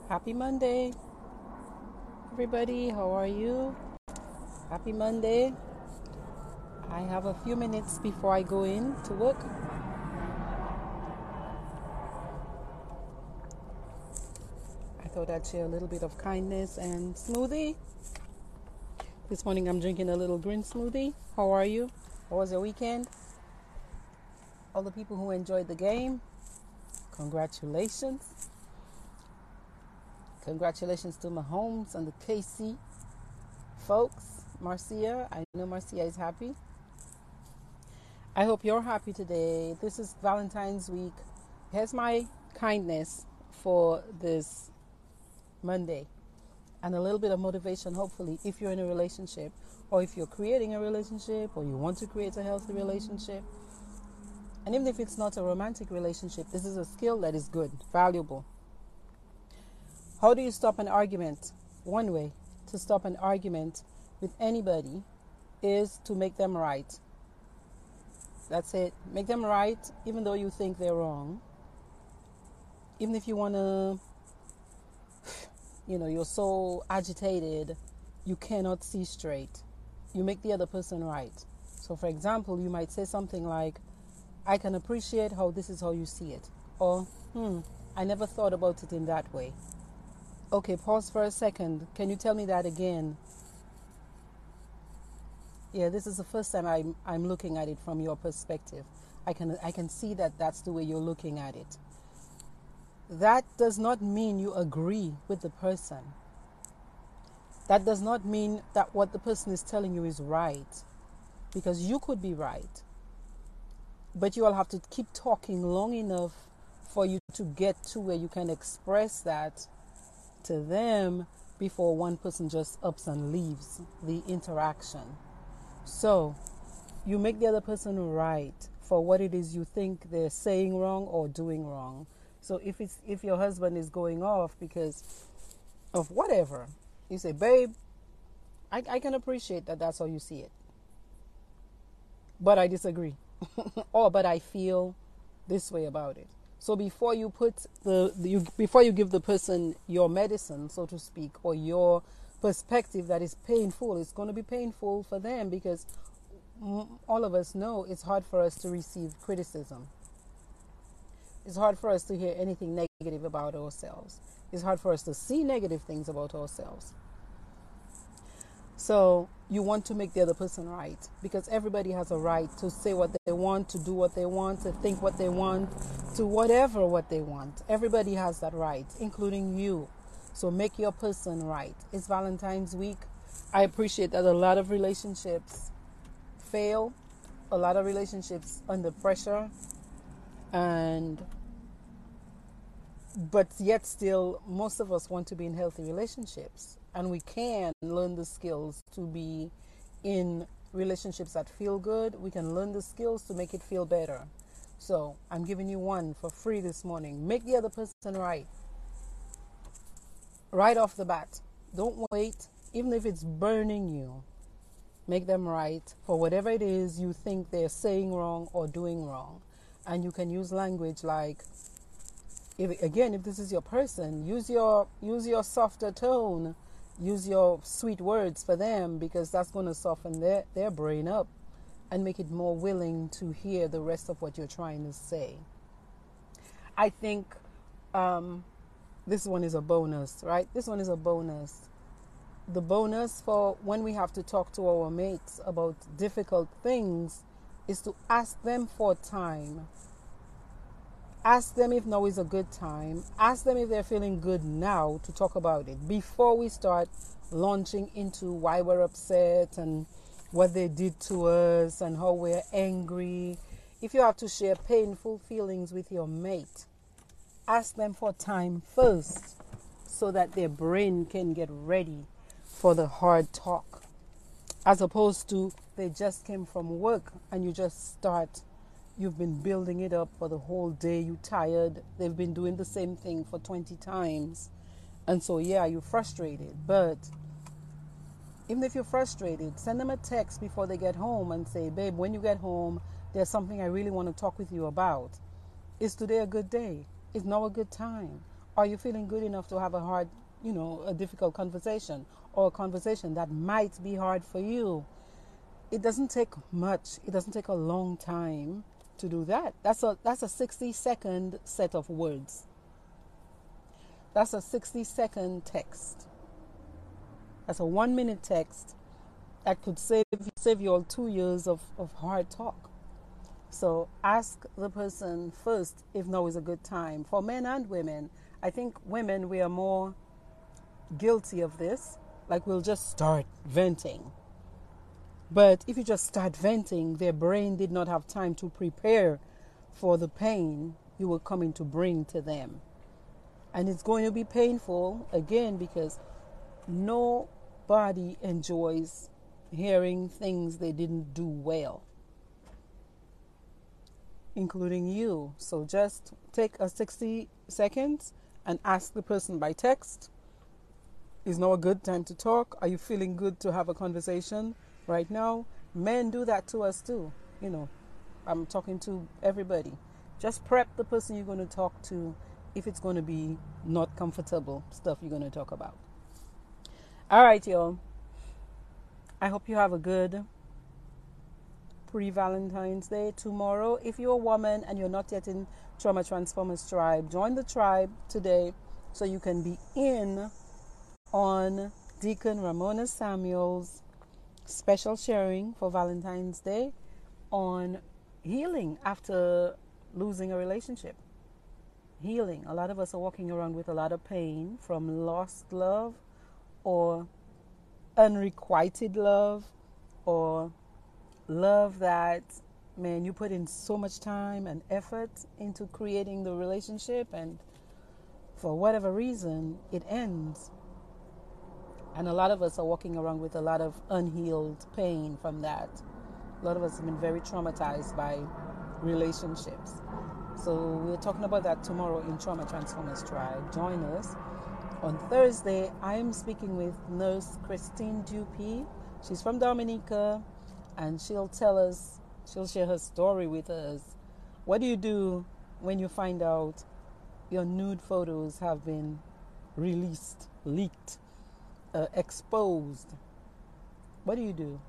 Speaker 8: Happy Monday, everybody. How are you? Happy Monday. I have a few minutes before I go in to work. I thought I'd share a little bit of kindness and smoothie. This morning I'm drinking a little green smoothie. How are you? How was your weekend? all the people who enjoyed the game, congratulations. Congratulations to Mahomes and the KC folks. Marcia, I know Marcia is happy. I hope you're happy today. This is Valentine's week. Here's my kindness for this Monday and a little bit of motivation, hopefully, if you're in a relationship or if you're creating a relationship or you want to create a healthy relationship. And even if it's not a romantic relationship, this is a skill that is good, valuable. How do you stop an argument? One way to stop an argument with anybody is to make them right. That's it. Make them right, even though you think they're wrong. Even if you want to, you know, you're so agitated, you cannot see straight. You make the other person right. So, for example, you might say something like, I can appreciate how this is how you see it. Or, hmm, I never thought about it in that way. Okay, pause for a second. Can you tell me that again? Yeah, this is the first time I'm, I'm looking at it from your perspective. I can, I can see that that's the way you're looking at it. That does not mean you agree with the person. That does not mean that what the person is telling you is right. Because you could be right. But you all have to keep talking long enough for you to get to where you can express that to them before one person just ups and leaves the interaction. So you make the other person right for what it is you think they're saying wrong or doing wrong. So if it's if your husband is going off because of whatever, you say, babe, I, I can appreciate that that's how you see it. But I disagree. or but I feel this way about it. So before you put the you before you give the person your medicine, so to speak, or your perspective that is painful. It's going to be painful for them because all of us know it's hard for us to receive criticism. It's hard for us to hear anything negative about ourselves. It's hard for us to see negative things about ourselves. So you want to make the other person right because everybody has a right to say what they want, to do what they want, to think what they want, to whatever what they want. Everybody has that right, including you. So make your person right. It's Valentine's week. I appreciate that a lot of relationships fail, a lot of relationships under pressure, and but yet still most of us want to be in healthy relationships. And we can learn the skills to be in relationships that feel good. We can learn the skills to make it feel better. So i'm giving you one for free this morning. Make the other person right right off the bat. Don't wait, even if it's burning you. Make them right for whatever it is you think they're saying wrong or doing wrong. And you can use language like, if, again, if this is your person, use your use your softer tone, use your sweet words for them because that's going to soften their, their brain up and make it more willing to hear the rest of what you're trying to say. I think um, this one is a bonus, right? This one is a bonus. The bonus for when we have to talk to our mates about difficult things is to ask them for time. Ask them if now is a good time. Ask them if they're feeling good now to talk about it before we start launching into why we're upset and what they did to us and how we're angry. If you have to share painful feelings with your mate, ask them for time first so that their brain can get ready for the hard talk. As opposed to they just came from work and you just start you've been building it up for the whole day you tired they've been doing the same thing for 20 times. And so yeah you're frustrated but even if you're frustrated send them a text before they get home and say babe when you get home there's something i really want to talk with you about. Is today a good day is now a good time? Are you feeling good enough to have a hard, you know, a difficult conversation or a conversation that might be hard for you? It doesn't take much. It doesn't take a long time to do that. That's a that's a 60 second set of words. That's a 60 second text. That's a 1 minute text that could save save you all 2 years of of hard talk. So ask the person first if now is a good time. For men and women, I think women, we are more guilty of this. Like we'll just start venting. But if you just start venting, their brain did not have time to prepare for the pain you were coming to bring to them. And it's going to be painful again because nobody enjoys hearing things they didn't do well, including you. So just take a 60 seconds and ask the person by text Is now a good time to talk? Are you feeling good to have a conversation right now? Men do that to us too. You know, I'm talking to everybody. Just prep the person you're going to talk to if it's going to be not comfortable stuff you're going to talk about. All right, y'all. I hope you have a good pre Valentine's Day tomorrow. If you're a woman and you're not yet in Trauma Transformers Tribe, join the tribe today so you can be in on Deacon Ramona Samuel's special sharing for Valentine's Day on healing after losing a relationship healing. A lot of us are walking around with a lot of pain from lost love or unrequited love or love that, man, you put in so much time and effort into creating the relationship, and for whatever reason, it ends. And a lot of us are walking around with a lot of unhealed pain from that. A lot of us have been very traumatized by relationships. So we're talking about that tomorrow in Trauma Transformers Tribe. Join us. On Thursday, I'm speaking with nurse Christine Dupuy. She's from Dominica and she'll tell us, she'll share her story with us. What do you do when you find out your nude photos have been released, leaked, uh, exposed? What do you do?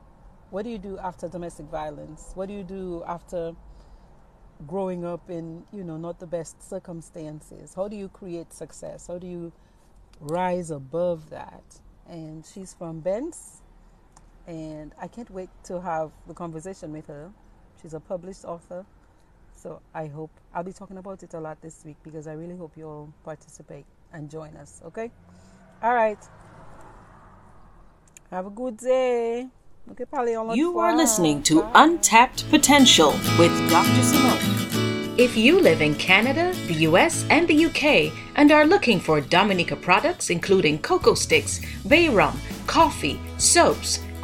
Speaker 8: What do you do after domestic violence? What do you do after growing up in you know not the best circumstances how do you create success how do you rise above that and she's from Bense and I can't wait to have the conversation with her. She's a published author so I hope I'll be talking about it a lot this week because I really hope you all participate and join us okay? All right. Have a good day.
Speaker 9: Okay, you are listening to Untapped Potential with Dr. Simone. If you live in Canada, the US, and the UK and are looking for Dominica products including cocoa sticks, bay rum, coffee, soaps,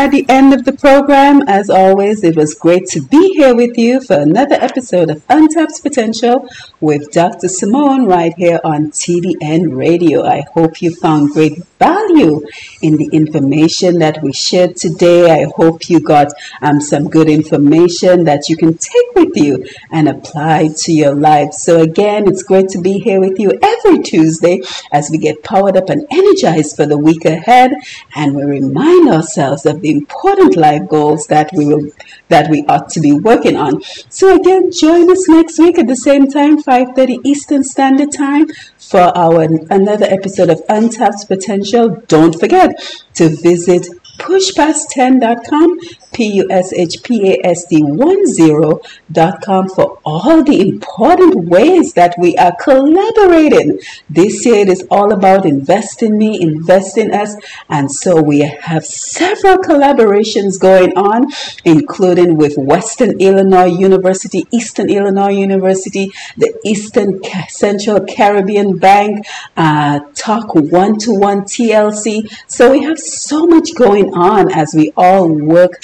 Speaker 1: at the end of the program. As always, it was great to be here with you for another episode of Untapped Potential with Dr. Simone right here on TDN Radio. I hope you found great value in the information that we shared today. I hope you got um, some good information that you can take with you and apply to your life. So, again, it's great to be here with you every Tuesday as we get powered up and energized for the week ahead and we remind ourselves of the important life goals that we will that we ought to be working on. So again, join us next week at the same time, 5:30 Eastern Standard Time for our another episode of Untapped Potential. Don't forget to visit pushpast10.com, P U S H P A S D 10.com for all the important ways that we are collaborating. This year it is all about invest in me, invest in us. And so we have several collaborations going on, including with Western Illinois University, Eastern Illinois University, the Eastern Central Caribbean Bank, uh, Talk One to One TLC. So we have so much going on as we all work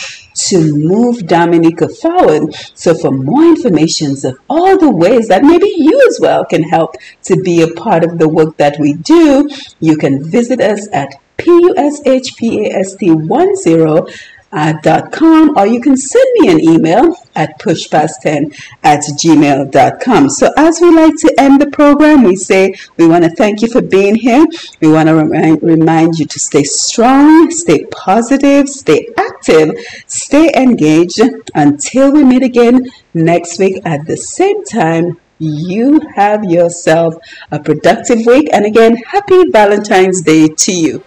Speaker 1: to move Dominica forward. So, for more information of all the ways that maybe you as well can help to be a part of the work that we do, you can visit us at PUSHPAST10 uh, .com, or you can send me an email at pushpast10 at gmail.com. So as we like to end the program, we say we want to thank you for being here. We want to remind, remind you to stay strong, stay positive, stay active, stay engaged. Until we meet again next week at the same time, you have yourself a productive week. And again, happy Valentine's Day to you.